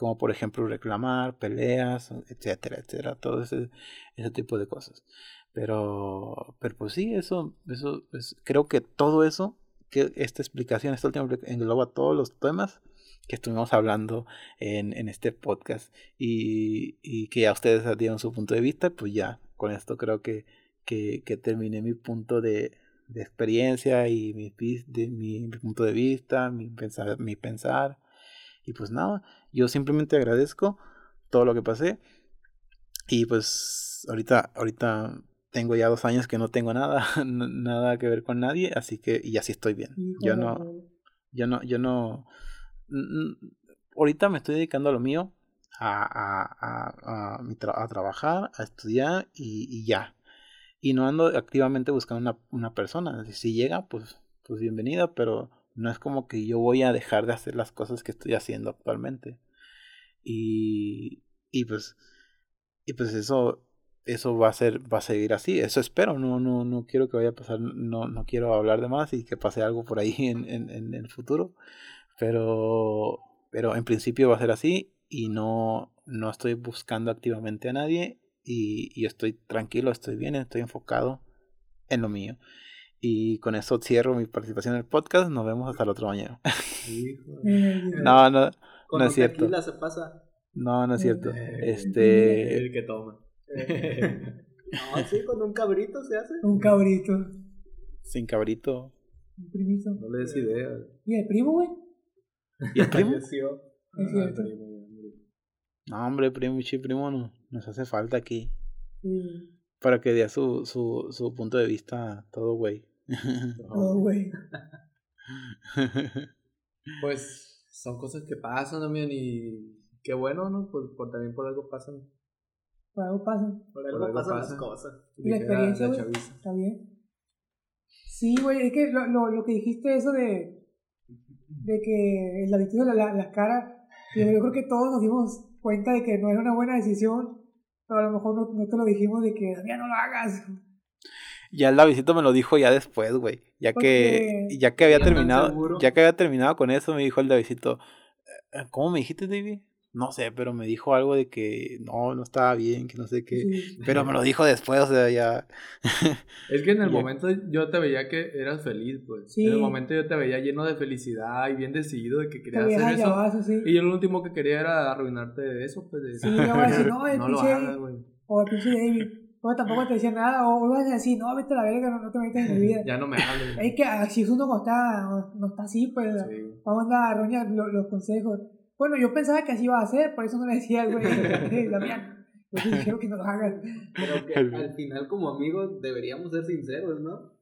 como por ejemplo reclamar, peleas, etcétera, etcétera, todo ese, ese tipo de cosas. Pero, pero pues sí, eso, eso, pues, creo que todo eso, que esta explicación, esta última engloba todos los temas que estuvimos hablando en, en este podcast y, y que a ustedes dieron su punto de vista, pues ya, con esto creo que, que, que terminé mi punto de, de experiencia y mi, de, mi, mi, punto de vista, mi pensar, mi pensar y pues nada, yo simplemente agradezco todo lo que pasé. Y pues ahorita, ahorita tengo ya dos años que no tengo nada, [LAUGHS] nada que ver con nadie, así que, y así estoy bien. Yo no, yo no, yo no, ahorita me estoy dedicando a lo mío, a, a, a, a, trabajar, a estudiar y, y, ya. Y no ando activamente buscando una, una persona. Si llega, pues, pues bienvenida, pero no es como que yo voy a dejar de hacer las cosas que estoy haciendo actualmente. Y, y pues, y pues eso, eso va a ser, va a seguir así. Eso espero. No, no, no quiero que vaya a pasar, no, no quiero hablar de más y que pase algo por ahí [LAUGHS] en, en, en el futuro. Pero, pero en principio va a ser así y no, no estoy buscando activamente a nadie y, y estoy tranquilo, estoy bien, estoy enfocado en lo mío. Y con eso cierro mi participación en el podcast. Nos vemos hasta el otro mañana. no, no, No es cierto.
se pasa.
No, no es cierto.
Eh,
Este.
El que toma. [LAUGHS]
No, sí, con un cabrito se hace.
Un cabrito.
Sin cabrito.
Un primito.
No le des idea.
¿Y el primo, güey?
¿Y el primo?
Es cierto.
No, hombre, primo, chi, primo, no. Nos hace falta aquí.
Sí.
Para que dé su, su, su punto de vista a todo, güey.
Oh, güey. [LAUGHS]
Pues son cosas que pasan también y qué bueno, ¿no? Pues por, también por algo pasan.
Por algo pasa.
Por
Por
algo
algo
pasan
pasa.
las cosas.
¿Y la experiencia, güey? Está bien. Sí, güey, es que lo, lo, lo que dijiste, eso de, de que el David hizo la, la, las caras, yo, yo creo que todos nos dimos cuenta de que no era una buena decisión, pero a lo mejor no, no te lo dijimos de que ya no lo hagas.
Ya el Davidito me lo dijo ya después, güey. Ya que, ya que había terminado, ya que había terminado con eso, me dijo el Davidito, "Eh, ¿cómo me dijiste, David? No sé, pero me dijo algo de que no, no estaba bien, que no sé qué.
Sí.
Pero me lo dijo después, o sea, ya. [LAUGHS]
Es que en el [LAUGHS]
Ya.
momento yo te veía que eras feliz, pues.
Sí.
En el momento yo te veía lleno de felicidad y bien decidido de que querías hacer eso.
llavazo, sí.
Y yo lo último que quería era arruinarte de eso, pues. De
Sí, yo voy a decir, no, el
no
pinche-. O el pinche David. Tampoco te decía nada, o ibas a decir, no, vete a la verga, no, no te metas en mi [LAUGHS] vida.
Ya no me hables. [LAUGHS]
Es que ah, si uno no está, no, no está así, pues
Sí.
vamos a arruinar lo- los consejos. Bueno, yo pensaba que así iba a ser, por eso no le decía al güey, [LAUGHS] Damián, yo te dijeron que no lo hagas.
Pero que al final, como amigos, deberíamos ser sinceros, ¿no?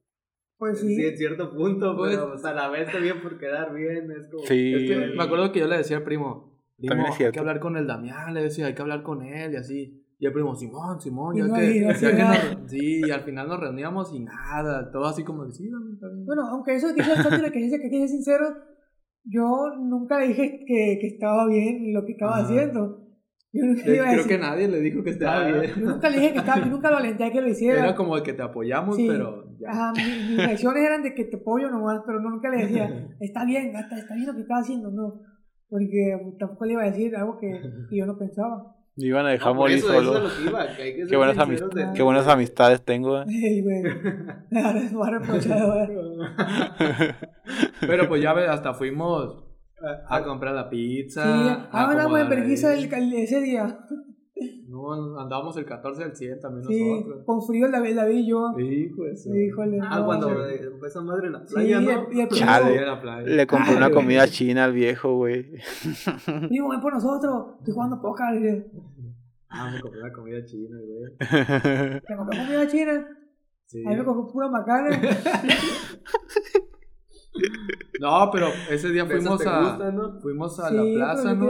Pues
Sí,
sí,
en cierto punto,
Pues-
pero pues, a la vez también por quedar bien. Es como.
Sí.
Es que me acuerdo que yo le decía al primo, primo,
es
hay que hablar con el Damián, le decía, hay que hablar con él y así. Y el primo, Simón, Simón, ya
no,
que,
no
ya que nos- sí, y al final nos reuníamos y nada, todo así como que sí,
bueno, aunque eso que eso que dice que ser sincero, yo nunca le dije que, que estaba bien lo que estaba
Ajá.
haciendo. Yo nunca le
Eh,
iba a
Creo
decir,
que nadie le dijo que estaba bien.
yo nunca le dije que estaba, yo nunca lo alenté a que lo hiciera.
Era como que te apoyamos,
Sí.
pero ya.
Ajá, mi- mis reacciones eran de que te apoyo nomás, pero nunca le decía, [LAUGHS] está bien, está, está bien lo que estás haciendo, no. Porque tampoco le iba a decir algo que, que yo no pensaba.
Me iban a
No,
dejar
por
morir
eso, eso
solo.
es a lo que iba, que hay que [LAUGHS]
Qué buenas, amist-
de-
qué buenas amistades tengo. eh.
Ey, güey. [LAUGHS] Ahora me va a reprochar, güey. [LAUGHS]
Pero pues ya ves, hasta fuimos
Ah,
a comprar la pizza.
Sí,
a
ah, andamos en
acomodar
vergüenza ese día.
No, andábamos el 14 del 100 también
Sí,
nosotros.
con frío el David, David y yo.
Sí, pues.
Sí, híjole.
Ah,
no,
cuando fue esa madre en la
Sí,
playa,
y
¿no?
el, y el primo,
Chale.
en la playa.
Le compré
Ay,
una
güey.
comida china al viejo, güey. [LAUGHS]
primo, ven por nosotros. Estoy jugando dice.
Ah, me compré una comida china, güey.
Te compré comida china.
Sí.
A mí me compré pura macana. [LAUGHS] [LAUGHS]
No, pero ese día fuimos a.
gustan, ¿no?
Fuimos a
sí,
la
pero
plaza, ¿no?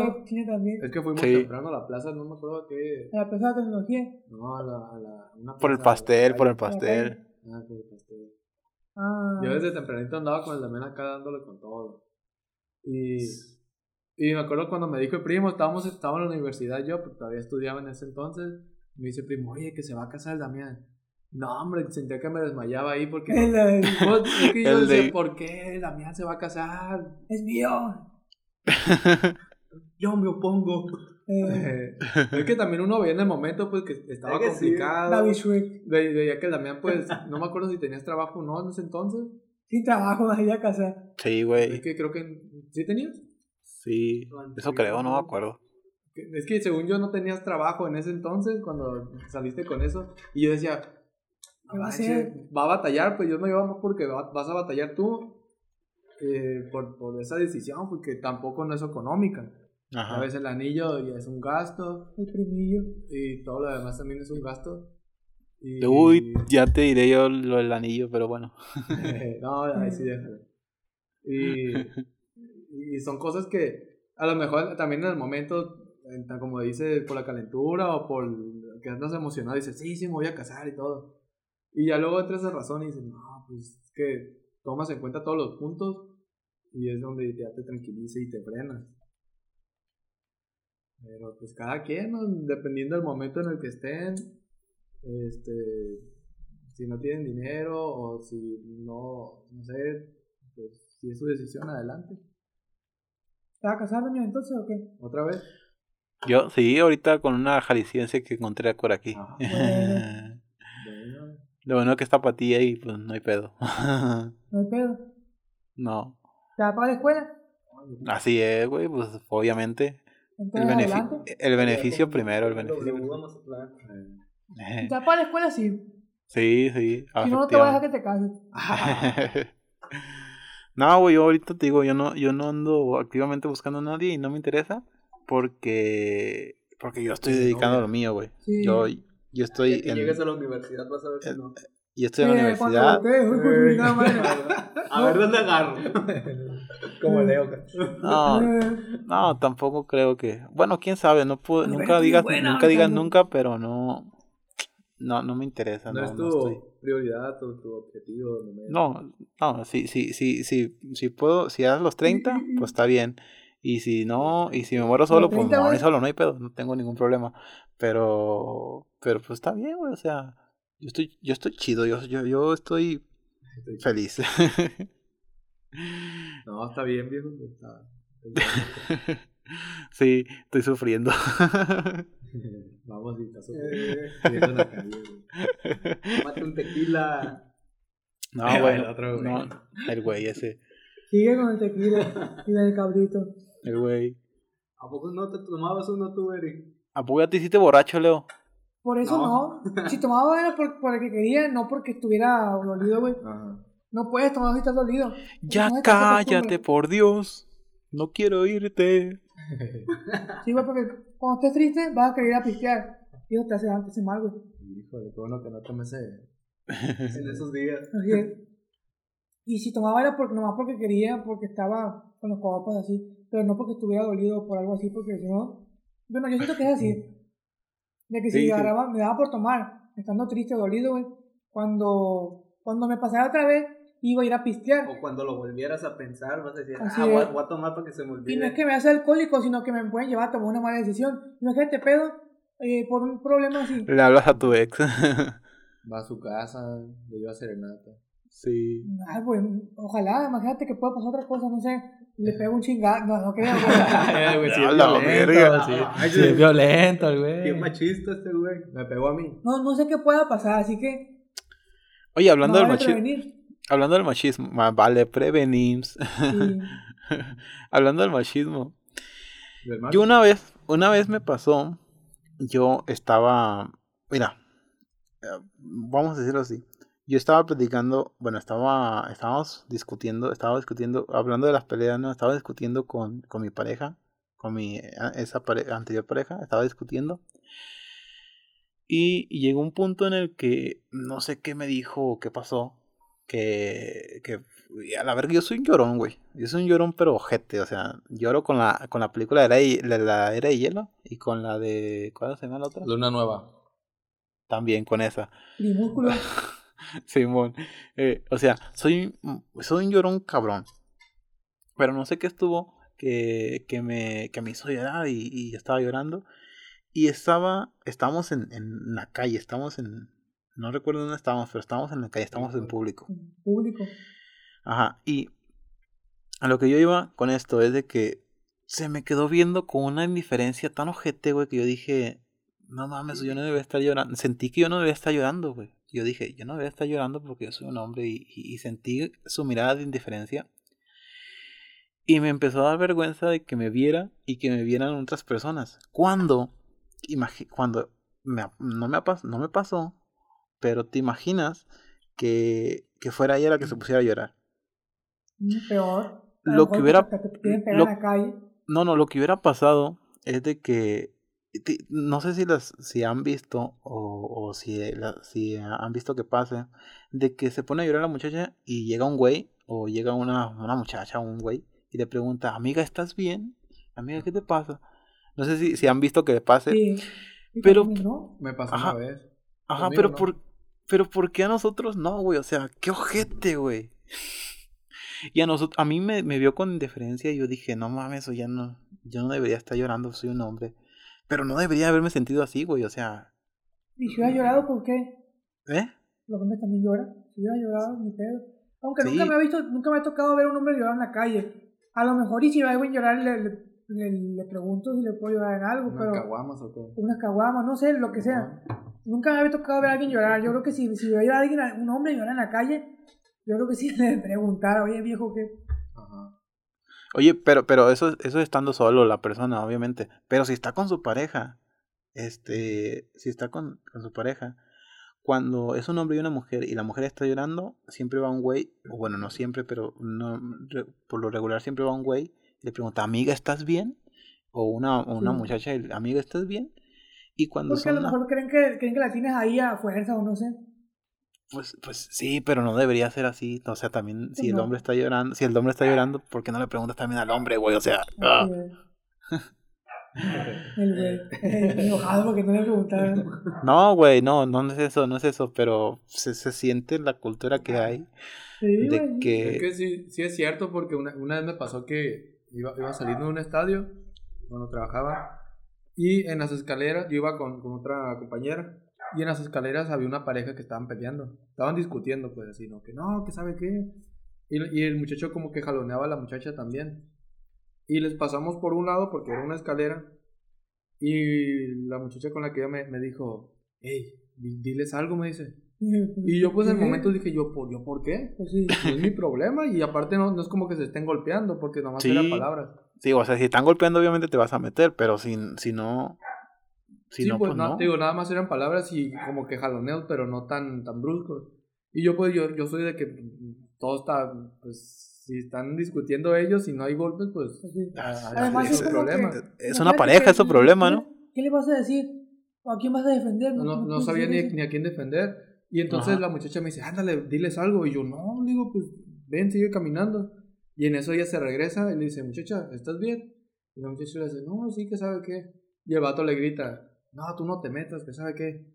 también.
Es que fuimos
Sí.
temprano a la plaza, no me acuerdo a qué.
A la plaza de tecnología.
No, a la. A la una
Por el pastel, por el pastel.
Ah, por el pastel.
Ah.
Yo desde tempranito andaba con el Damián acá dándole con todo. Y, y me acuerdo cuando me dijo el primo, estábamos, estábamos en la universidad yo, porque todavía estudiaba en ese entonces. Me dice el primo, oye, que se va a casar el Damián. No, hombre, sentía que me desmayaba ahí porque... [LAUGHS]
El, el- [LAUGHS]
es que yo decía,
de-
¿por qué Damián se va a casar?
es mío. [LAUGHS]
Yo me opongo.
Eh,
es que también uno veía en el momento pues que estaba
Es que sí.
complicado.
David Shrek.
Ve- Veía que el Damián pues, no me acuerdo si tenías trabajo o no en ese entonces.
Sin trabajo, me iba a casar.
Sí,
Es
güey.
que creo que sí tenías.
Sí. Eso creo, no me acuerdo.
Es que según yo no tenías trabajo en ese entonces cuando saliste con eso. Y yo decía,
¿Qué va a
"Manches,
hacer?
Va a batallar, pues yo me iba más porque va- vas a batallar tú eh, por, por esa decisión, porque tampoco no es económica. A
Ajá.
veces el anillo ya es un gasto
El primillo.
y todo lo demás también es un gasto. Y,
Uy, ya te diré yo lo del anillo, pero bueno. [LAUGHS]
no, ahí sí déjalo. Y, y son cosas que a lo mejor también en el momento, como dice, por la calentura o por que andas emocionado, dices, sí, sí, me voy a casar y todo. Y ya luego entras en razón y dices, no, pues es que tomas en cuenta todos los puntos y es donde ya te tranquiliza y te frenas. Pero pues cada quien, ¿no? dependiendo del momento en el que estén, este, si no tienen dinero o si no, no sé, pues si es su decisión, adelante.
¿Te vas a casar, entonces o qué?
Otra vez.
Yo, sí, ahorita con una jalisciense que encontré por aquí. [LAUGHS]
Bueno.
Lo bueno que está para ti ahí, pues no hay pedo. [LAUGHS]
No hay pedo.
no.
¿Te vas para la escuela?
Así es, güey, pues obviamente. El,
Entonces,
benefi-
adelante.
el beneficio primero, el beneficio.
Mazatlán.
Eh,
para la escuela sí.
Sí, sí.
Si no, no te voy a dejar que te cases. [LAUGHS]
no, güey, yo ahorita te digo, yo no, yo no ando activamente buscando a nadie y no me interesa porque porque yo estoy dedicando a lo mío, güey.
Sí.
Yo, yo estoy
Que
en,
llegues a la universidad vas a ver si
Eh,
no.
yo estoy en la universidad. [LAUGHS]
A ver dónde agarro. [LAUGHS]
Como Leo.
No, no, tampoco creo que. Bueno, quién sabe, no puedo, nunca digas,
buena,
nunca digas nunca, pero no, no, no me interesa,
No
no,
es
no
tu
estoy.
prioridad o tu objetivo. No,
No, no, si, si, si, si, si puedo, si das los 30, [LAUGHS] pues está bien. Y si no, y si me muero solo, pues me
30,
muero
güey.
solo, no hay pedo, no tengo ningún problema. Pero, pero pues está bien, güey, o sea, yo estoy, yo estoy chido, yo, yo, yo estoy feliz. [LAUGHS]
No, está bien, viejo. Está, está [LAUGHS]
sí, estoy sufriendo. [LAUGHS]
Vamos y estás
Eh,
viendo en la calle, güey.
Mate un tequila.
No,
El
güey,
otro, güey.
no, el güey ese,
Sigue con el tequila y el cabrito.
el güey.
¿A poco no te tomabas uno tú, Eric?
¿A poco ya te hiciste borracho, Leo?
Por eso no. Si tomaba era por, por el que quería, no porque estuviera dolido, güey.
Ajá.
No puedes tomar si estás dolido.
Ya
No
cállate, por Dios. No quiero irte. [LAUGHS]
Sí, güey, porque cuando estés triste vas a querer ir a pistear. Y eso te hace, te hace mal, güey.
Híjole, qué bueno que no tomé ese.
En esos días. [LAUGHS]
Así es. Y si tomaba era porque, nomás porque quería, porque estaba con los copas así, pero no porque estuviera dolido por algo así, porque si no... Bueno, yo siento que es así. De que
Sí,
si
sí.
agarraba, me daba por tomar, estando triste o dolido, güey, cuando, cuando me pasara otra vez, iba a ir a pistear.
O cuando lo volvieras a pensar, vas a decir,
Así
ah, voy voy a tomar para que se me
Y no
olvide.
es que me hace alcohólico, sino que me pueden llevar a tomar una mala decisión. Imagínate, pedo, eh, por un problema así.
Le hablas a tu ex.
Va a su casa, le lleva serenata.
sí.
Ay, pues, ojalá, imagínate que pueda pasar otra cosa, no sé, le pego un chingado, no, no creo, [LAUGHS] güey.
Sí
A
es
la
violento,
verga.
sí.
Ay,
Sí es
sí.
violento, el
Qué
güey.
machista este güey.
Me pegó a mí.
No, no sé qué pueda pasar, así que
Oye, hablando
no
del
vale
machismo. Hablando del machismo. ma- Vale, prevenir.
Y- [LAUGHS]
hablando del machismo.
Del.
Yo una vez, una vez me pasó. Yo estaba. Mira. eh, Vamos a decirlo así. Yo estaba platicando, bueno, estaba, estábamos discutiendo, estaba discutiendo, hablando de las peleas, ¿no? Estaba discutiendo con, con mi pareja, con mi, eh, esa pare- anterior pareja, estaba discutiendo. Y, y llegó un punto en el que no sé qué me dijo o qué pasó. Que, que a la verga, yo soy un llorón, güey. Yo soy un llorón, pero ojete. O sea, lloro con la, con la película de la, de la, la era de hielo y con la de. ¿Cuál se llama la otra?
Luna nueva.
También con esa. [LAUGHS] [LAUGHS] Simón. Eh, o sea, soy, soy un llorón cabrón. Pero no sé qué estuvo que, que, me, que me hizo llorar y, y estaba llorando. Y estaba, estábamos en, en la calle, estamos en, no recuerdo dónde estábamos, pero estábamos en la calle, estábamos en público.
Público.
Ajá, y a lo que yo iba con esto es de que se me quedó viendo con una indiferencia tan ojete, güey, que yo dije, no mames, yo no debía estar llorando. Sentí que yo no debía estar llorando, güey. Yo dije, yo no debía estar llorando porque yo soy un hombre y, y- y sentí su mirada de indiferencia. Y me empezó a dar vergüenza de que me viera y que me vieran otras personas. Cuando, cuando me, no, me no me pasó, pero te imaginas que, que fuera ella la que se pusiera a llorar.
Peor. A
Lo que hubiera- lo-. No, no, lo que hubiera pasado es de que no sé si las si han visto o, o si, la- si han visto que pase de que se pone a llorar la muchacha y llega un güey o llega una, una muchacha o un güey y le pregunta, amiga, ¿estás bien? Amiga, ¿qué te pasa? No sé si, si han visto que pase.
Sí. Sí,
pero-.
Me pasó
Ajá.
una vez.
Ajá, pero
no.
por pero ¿por qué a nosotros no, güey? O sea, qué ojete, güey. Y a nosotros, a mí me, me vio con indiferencia y yo dije, no mames, eso ya no, yo no debería estar llorando, soy un hombre. Pero no debería haberme sentido así, güey, o sea,
Y si hubiera llorado, ¿por qué?
¿eh?
Los hombres también lloran. Si hubiera llorado, ni pedo. Aunque
Sí.
nunca me ha visto, nunca me ha tocado ver a un hombre llorar en la calle. A lo mejor, y si veo a alguien llorar, le, le, le, le pregunto si le puedo llorar en algo,
¿Unas
pero
caguamas o qué?
unas caguamas, no sé, lo que sea. Nunca me había tocado ver a alguien llorar. Yo creo que si, si veo a alguien, un hombre llorar en la calle, yo creo que sí [LAUGHS] le preguntara, oye viejo, ¿qué?
Oye, pero, pero eso, eso estando solo la persona, obviamente. Pero si está con su pareja, este, si está con, con su pareja, cuando es un hombre y una mujer y la mujer está llorando, siempre va un güey, o bueno, no siempre, pero no, por lo regular siempre va un güey y le pregunta, amiga, ¿estás bien? O una, una muchacha, amiga, ¿estás bien? Y cuando
Porque a lo mejor creen que, creen que la tienes ahí a fuerza o no sé.
Pues, pues sí, pero no debería ser así. O sea, también si el hombre está llorando, si el hombre está llorando, ¿por qué no le preguntas también al hombre, güey? O sea, ah. [LAUGHS]
el güey enojado porque no le preguntaron.
No, güey, no, no es eso, no es eso, pero se, se siente la cultura que hay.
Sí, de que... Es que sí, sí es cierto, porque una, una vez me pasó que iba, iba saliendo de un estadio, cuando trabajaba, y en las escaleras, yo iba con, con otra compañera, y en las escaleras había una pareja que estaban peleando. Estaban discutiendo, pues así, ¿no? Que no, que sabe qué. Y, y, el muchacho como que jaloneaba a la muchacha también. Y les pasamos por un lado porque era una escalera. Y la muchacha con la que ella me, me dijo, hey, diles algo, me dice. Y yo pues en el momento dije, ¿yo por, yo, ¿por qué? Pues sí. es mi problema y aparte no, no es como que se estén golpeando porque nomás sí. eran palabras.
Sí, o sea, si están golpeando obviamente te vas a meter, pero si, si no,
sí, no, pues, pues no. digo, nada más eran palabras y como que jaloneos, pero no tan, tan bruscos. Y yo pues yo, yo soy de que todo está, pues si están discutiendo ellos y no hay golpes, pues
Además, es, problema. es una pareja, es su problema, ¿no?
¿Qué le vas a decir? ¿O a quién vas a defender?
No, no, no sabía ni, ni, a quién defender. Y entonces la muchacha me dice, ándale, diles algo. Y yo, no, digo, pues ven, sigue caminando. Y en eso ella se regresa y le dice, muchacha, ¿estás bien? Y la muchacha le dice, no, sí, que sabe qué. Y el vato le grita, no, tú no te metas, que sabe qué.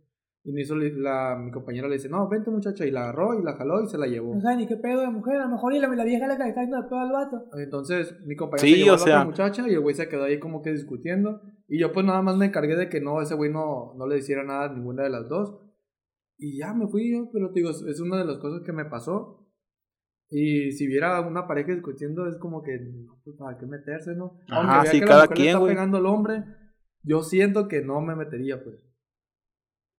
Y me hizo la, mi compañera le dice, no, vente muchacha, y la agarró y la jaló y se la llevó.
No sabe ni qué pedo de mujer, a lo mejor y la, la vieja le está dando el pedo al vato.
Entonces, mi compañera se llevó a la muchacha y el güey se quedó ahí como que discutiendo. Y yo pues nada más me encargué de que no, ese güey no, no le hiciera nada a ninguna de las dos. Y ya me fui yo, pero te digo, es una de las cosas que me pasó. Y si viera una pareja discutiendo, es como que, pues, ¿para qué meterse, no? Aunque sí, que cada la mujer quien, le está pegando al hombre, yo siento que no me metería, pues.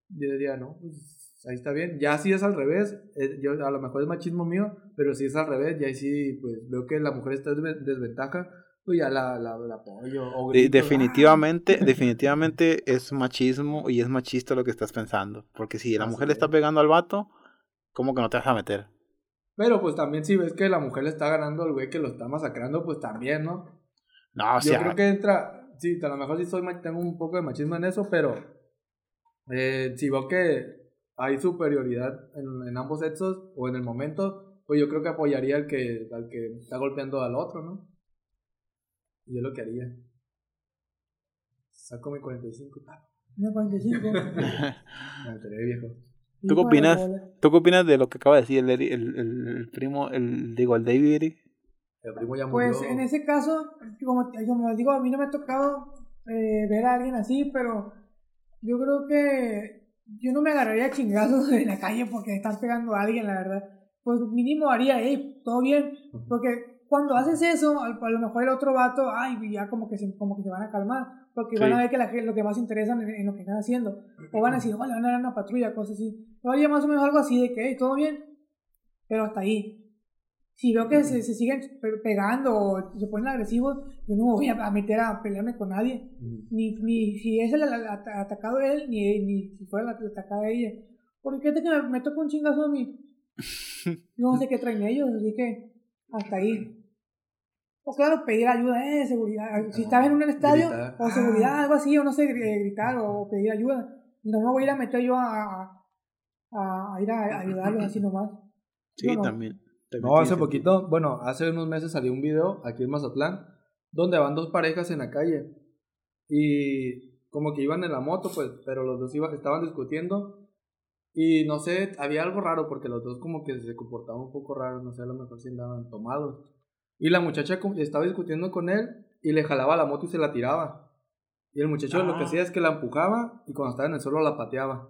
Yo diría, no, pues ahí está bien. Ya si es al revés, eh, yo, a lo mejor es machismo mío, pero si es al revés, ya ahí sí, pues veo que la mujer está en desventaja, pues ya la, la, la apoyo. O
definitivamente, [LAUGHS] definitivamente es machismo y es machista lo que estás pensando. Porque si la mujer le está pegando al vato, ¿cómo que no te vas a meter?
Pero pues también si ves que la mujer le está ganando al güey que lo está masacrando, pues también, ¿no?
No, o sea,
Yo creo que entra, sí, a lo mejor sí soy, tengo un poco de machismo en eso, pero eh, si veo que hay superioridad en, en, ambos sexos o en el momento, pues yo creo que apoyaría al que, al que está golpeando al otro, ¿no? Y es lo que haría. Saco mi 45 tal.
No, 45.
Me enteré, viejo.
¿Tú qué opinas? ¿Tú qué opinas de lo que acaba de decir el, el, el, primo, el, digo, el David?
Pues en ese caso, como, como digo, a mí no me ha tocado eh, ver a alguien así, pero yo creo que yo no me agarraría chingazos [LAUGHS] en la calle porque estás pegando a alguien, la verdad. Pues mínimo haría, hey, todo bien, porque cuando haces eso, a lo mejor el otro vato, ay, ya como que se, como que se van a calmar, porque van a ver que la, lo que más interesa en, en, lo que están haciendo, o van a decir, vale, van a dar una patrulla, cosas así. Oye, más o menos algo así de que, hey, todo bien, pero hasta ahí si veo que se, se, siguen pegando o se ponen agresivos, yo no me voy a meter a pelearme con nadie. Ni, ni si es el, atacado él, ni, ni si fuera la atacada ella. Porque fíjate que me, me toca un chingazo a mí. [LAUGHS] No sé qué traen ellos, así que hasta ahí. O claro, pedir ayuda, eh, seguridad. Si estás en un estadio, o seguridad, algo así, o no sé, gritar o pedir ayuda. No me voy a ir a meter yo a, a, a ir a, [LAUGHS] ayudarlos así nomás.
Sí, también.
No, hace poquito, bueno, hace unos meses salió un video aquí en Mazatlán donde van dos parejas en la calle y como que iban en la moto, pues, pero los dos iban, estaban discutiendo y no sé, había algo raro porque los dos como que se comportaban un poco raro, no sé, a lo mejor si andaban tomados. Y la muchacha estaba discutiendo con él y le jalaba la moto y se la tiraba. Y el muchacho lo que ah. hacía es que la empujaba y cuando estaba en el suelo la pateaba.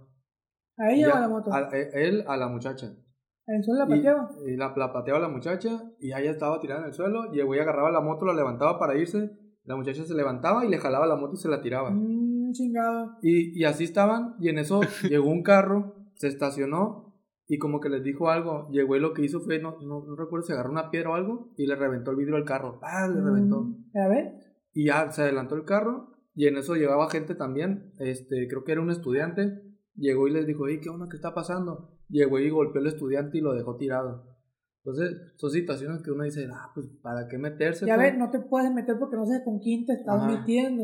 ¿A ella o a la moto?
A, él a la muchacha.
¿En el suelo la pateaba?
Y, la, la, pateaba la muchacha y ella estaba tirada en el suelo y el güey agarraba la moto, la levantaba para irse, la muchacha se levantaba y le jalaba la moto y se la tiraba.
Mmm, chingado.
Y, y así estaban y en eso [LAUGHS] llegó un carro, se estacionó y como que les dijo algo. Llegó y lo que hizo fue, no, no, no recuerdo si agarró una piedra o algo y le reventó el vidrio al carro. ¡Ah! Le reventó.
Mm, A ver.
Y ya se adelantó el carro y en eso llevaba gente también. Este, creo que era un estudiante. Llegó y les dijo, "Ey, ¿qué onda? ¿Qué está pasando? Llegó y golpeó al estudiante y lo dejó tirado. Entonces, son situaciones que uno dice, ah, pues, ¿para qué meterse?
Ya ves, no te puedes meter porque no sé con quién te estás
Ajá.
metiendo.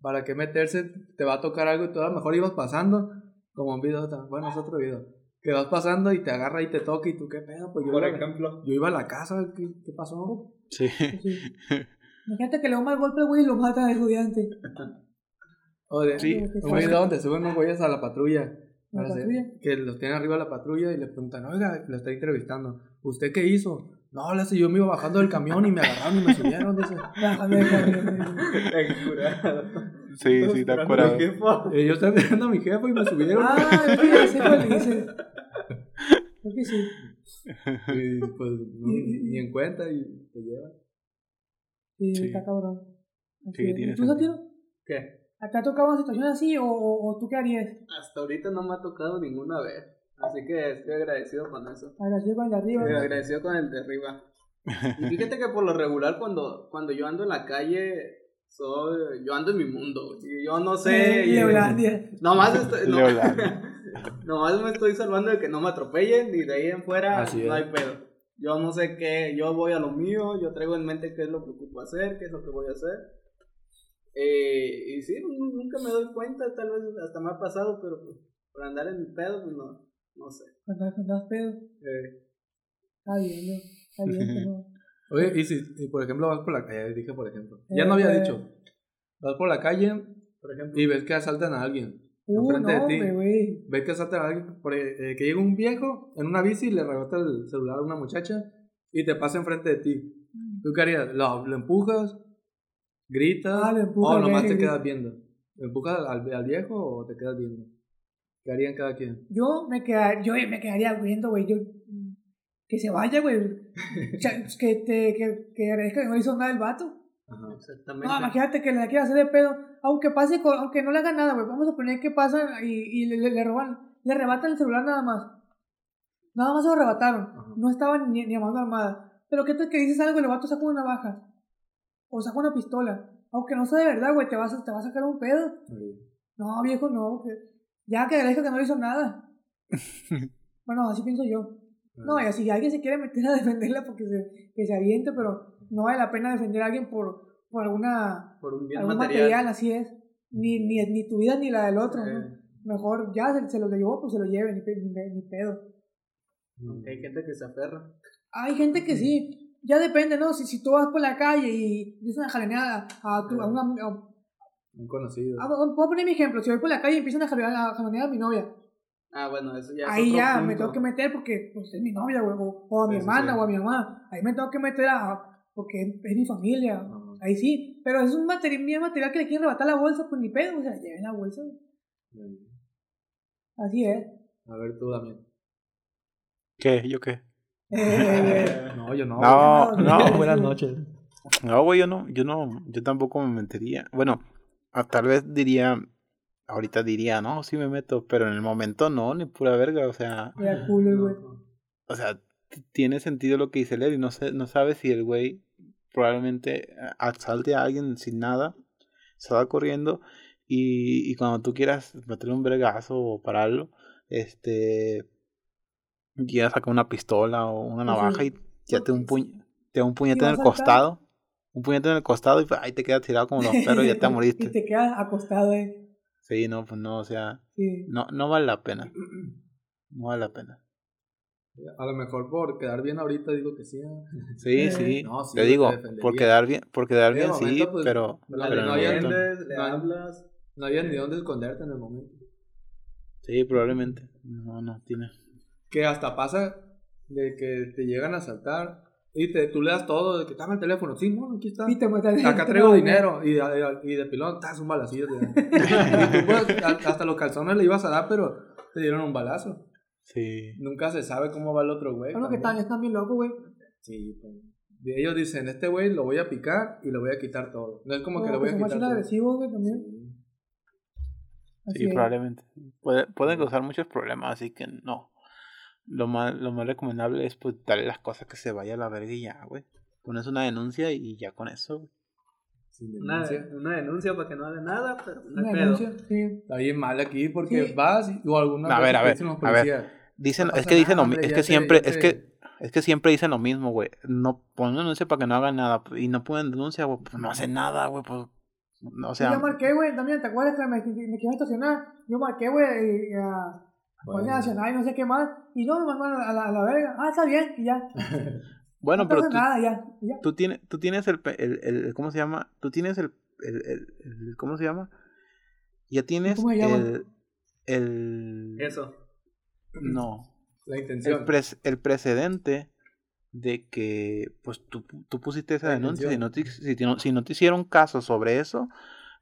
¿Para qué meterse? Te va a tocar algo y tú a lo mejor ibas pasando, como un video, bueno, es otro video, que vas pasando y te agarra y te toca y tú, ¿qué pedo? Pues yo,
Por
iba,
ejemplo.
yo iba a la casa, ¿qué, qué pasó?
Sí.
Sí. Imagínate que le da un mal golpe, güey, y lo mata al estudiante.
O de,
Sí.
un video donde suben unos güeyes a la patrulla.
¿La patrulla?
Que los tienen arriba de la patrulla y le preguntan, oiga, lo está entrevistando, ¿usted qué hizo? No, le hace, yo me iba bajando del camión y me agarraron y me subieron, dice.
Bájame de camión.
Sí, sí, te acuerdas.
Eh, yo estaba esperando a mi jefe y me subieron.
Ah, [LAUGHS] ya sé cuál dices. Creo que sí.
Y pues ni, en cuenta y te llevan.
Sí,
Sí.
está cabrón. Así
Sí,
es.
tiene
¿Y ¿Tú?
¿Qué?
¿Te ha tocado una situación así o, o, o tú qué harías?
Hasta ahorita no me ha tocado ninguna vez. Así que estoy agradecido con eso.
Agradecido con el de arriba.
Agradecido con el de arriba. [LAUGHS] Y fíjate que por lo regular cuando, cuando yo ando en la calle, soy, yo ando en mi mundo. y Yo no sé. Y-. Nomás, estoy, no- [LAUGHS] nomás me estoy salvando de que no me atropellen y de ahí en fuera
Así
no
es.
hay pedo. Yo no sé qué, yo voy a lo mío, yo traigo en mente qué es lo que ocupo hacer, qué es lo que voy a hacer. Eh, y sí, nu- nunca me doy cuenta, tal vez hasta me ha pasado, pero pues, por andar en mi pedo, pues no, no sé.
Cuando das pedo.
Eh,
Está bien, ¿no? Está bien. [LAUGHS] no.
Oye, y si, y por ejemplo, vas por la calle, dije por ejemplo, ya no había
eh.
dicho, vas por la calle
por ejemplo,
y ves que asaltan a alguien,
Uh,
enfrente
no,
de ti. ves que asaltan a alguien, por, eh, que llega un viejo en una bici y le rebota el celular a una muchacha y te pasa enfrente de ti. ¿Tú qué harías? ¿Lo, lo empujas? ¿Gritas?
Ah,
¿O nomás te quedas viendo? ¿Lo empujas al, al viejo o te quedas viendo? ¿Qué harían cada quien?
Yo me, quedar, yo me quedaría viendo, güey. Yo, que se vaya, güey. O sea, que, te, que, que agradezca que no hizo nada el vato.
Ajá.
exactamente.
No, imagínate que le quiera hacer de pedo. Aunque pase, con- aunque no le haga nada, güey. Vamos a poner que pasan y, y le, le, le roban, le arrebatan el celular nada más. Nada más se lo arrebataron.
Ajá.
No estaban ni, ni a mano armada. Pero qué tal que dices algo y el vato saca una navaja. O saca una pistola. Aunque no sea de verdad, güey, te vas, a- te va a sacar un pedo. No, viejo, no. Que, ya que agradezca que no le hizo nada. [LAUGHS] bueno, así pienso yo. No, y si alguien se quiere meter a defenderla porque se, que se aviente, pero no vale la pena defender a alguien por, por alguna
por un bien
algún
material.
material. así es. Ni, ni, ni tu vida ni la del otro, ¿no? Mejor ya se, se lo llevó, pues se lo lleve, ni, ni, ni pedo.
Hay gente que se aferra.
Hay gente que sí, ya depende, ¿no? Si, si tú vas por la calle y dices una jaleneada a, tu, a una... a-
Un conocido.
a- puedo poner mi ejemplo, si voy por la calle y empiezan a jalenear a, mi novia,
Ah, bueno, eso ya es
ahí
otro
ya
punto.
me tengo que meter porque pues, es mi novia, güey, o, o a mi
Sí,
hermana,
sí.
o a mi mamá. Ahí me tengo que meter a... porque es, es mi familia. Ahí sí, pero es un material, material que le quieren arrebatar la bolsa, pues ni pedo, o sea, lleven la bolsa. Así es.
A ver tú, Damián.
¿Qué? ¿Yo qué?
Eh, [LAUGHS]
No, yo no.
No,
güey.
no, [LAUGHS]
Buenas noches.
No, güey, yo no, yo no, yo tampoco me metería. Bueno, a- tal vez diría, ahorita diría, no, sí me meto, pero en el momento no, ni pura verga, o sea,
Era cool, güey.
o sea, tiene sentido lo que dice Lery, no sé, no sabe si el güey probablemente asalte a alguien sin nada, se va corriendo y, y cuando tú quieras meterle un bregazo o pararlo, este, quieras sacar una pistola o una
Pues
navaja
sí.
y ya te da un puñ, te da un puñete en el costado, un puñete en el costado y pues, ahí te quedas tirado como los perros y ya te [LAUGHS]
y
moriste.
te quedas acostado, eh.
Sí, no, pues no, o sea,
Sí.
no, no vale la pena, [CLEARS THROAT] no vale la pena.
A lo mejor por quedar bien ahorita digo que sí. ¿eh?
Sí,
Eh, [LAUGHS]
sí,
no, sí,
te digo, por quedar bien, por quedar bien sí,
pues,
pero,
la-
pero en
no había-
le hablas.
No había ni dónde esconderte en el momento.
sí, probablemente, no, no tiene.
Que hasta pasa de que te llegan a asaltar y te, tú le das todo, de que dame el teléfono. Sí, no, aquí está.
Y te metes-
Acá traigo
lo-
dinero. Y, y- y de pilón, estás un balacillo. [LAUGHS] y tú, pues, a- hasta los calzones le ibas a dar, pero te dieron un balazo.
Sí,
Nunca se sabe cómo va el otro güey.
Bueno, que están, están bien locos, güey.
Sí, pues. Ellos dicen, este güey lo voy a picar y le voy a quitar todo. No es como que le
No,
voy a
son
quitar todo.
agresivos, güey, también.
Sí.
Probablemente. Puede, pueden causar muchos problemas, así que no. Lo más, lo más recomendable es pues darle las cosas que se vaya a la verga y ya, güey. Pones una denuncia y ya con eso, güey.
Una,
denuncia.
una denuncia para que no haga nada, pero
Una denuncia, sí.
Está bien mal aquí porque
Sí.
vas y- o alguna
A
vez
ver, a ver, a ver. Dicen,
No
es que dicen
nada,
lo es que
te-
siempre, es
te-
que, es que siempre dicen lo mismo, güey. No ponen denuncia para que no hagan nada y no ponen denuncia, güey, pues no hacen nada, güey, pues, no, o
yo marqué, güey, también, ¿te acuerdas que me, me quería estacionar? Yo marqué, güey, eh, a Guardia
Bueno.
Nacional y no sé qué más, y no me mandaron a la, a la verga. Ah, está bien, y ya. [LAUGHS]
bueno,
no
pero
pasa
tú,
nada, ya, ya.
tú tienes, tú tienes el, el, el, ¿cómo se llama? Tú tienes el, el, el, el- ¿cómo se llama? Ya tienes
¿Cómo se llama?
el, el,
Eso.
no, [CLEARS THROAT]
La
el,
intención.
pres- el precedente de que pues tú, tú pusiste esa
La
denuncia si
intención.
no, te, si, no- si no te hicieron caso sobre eso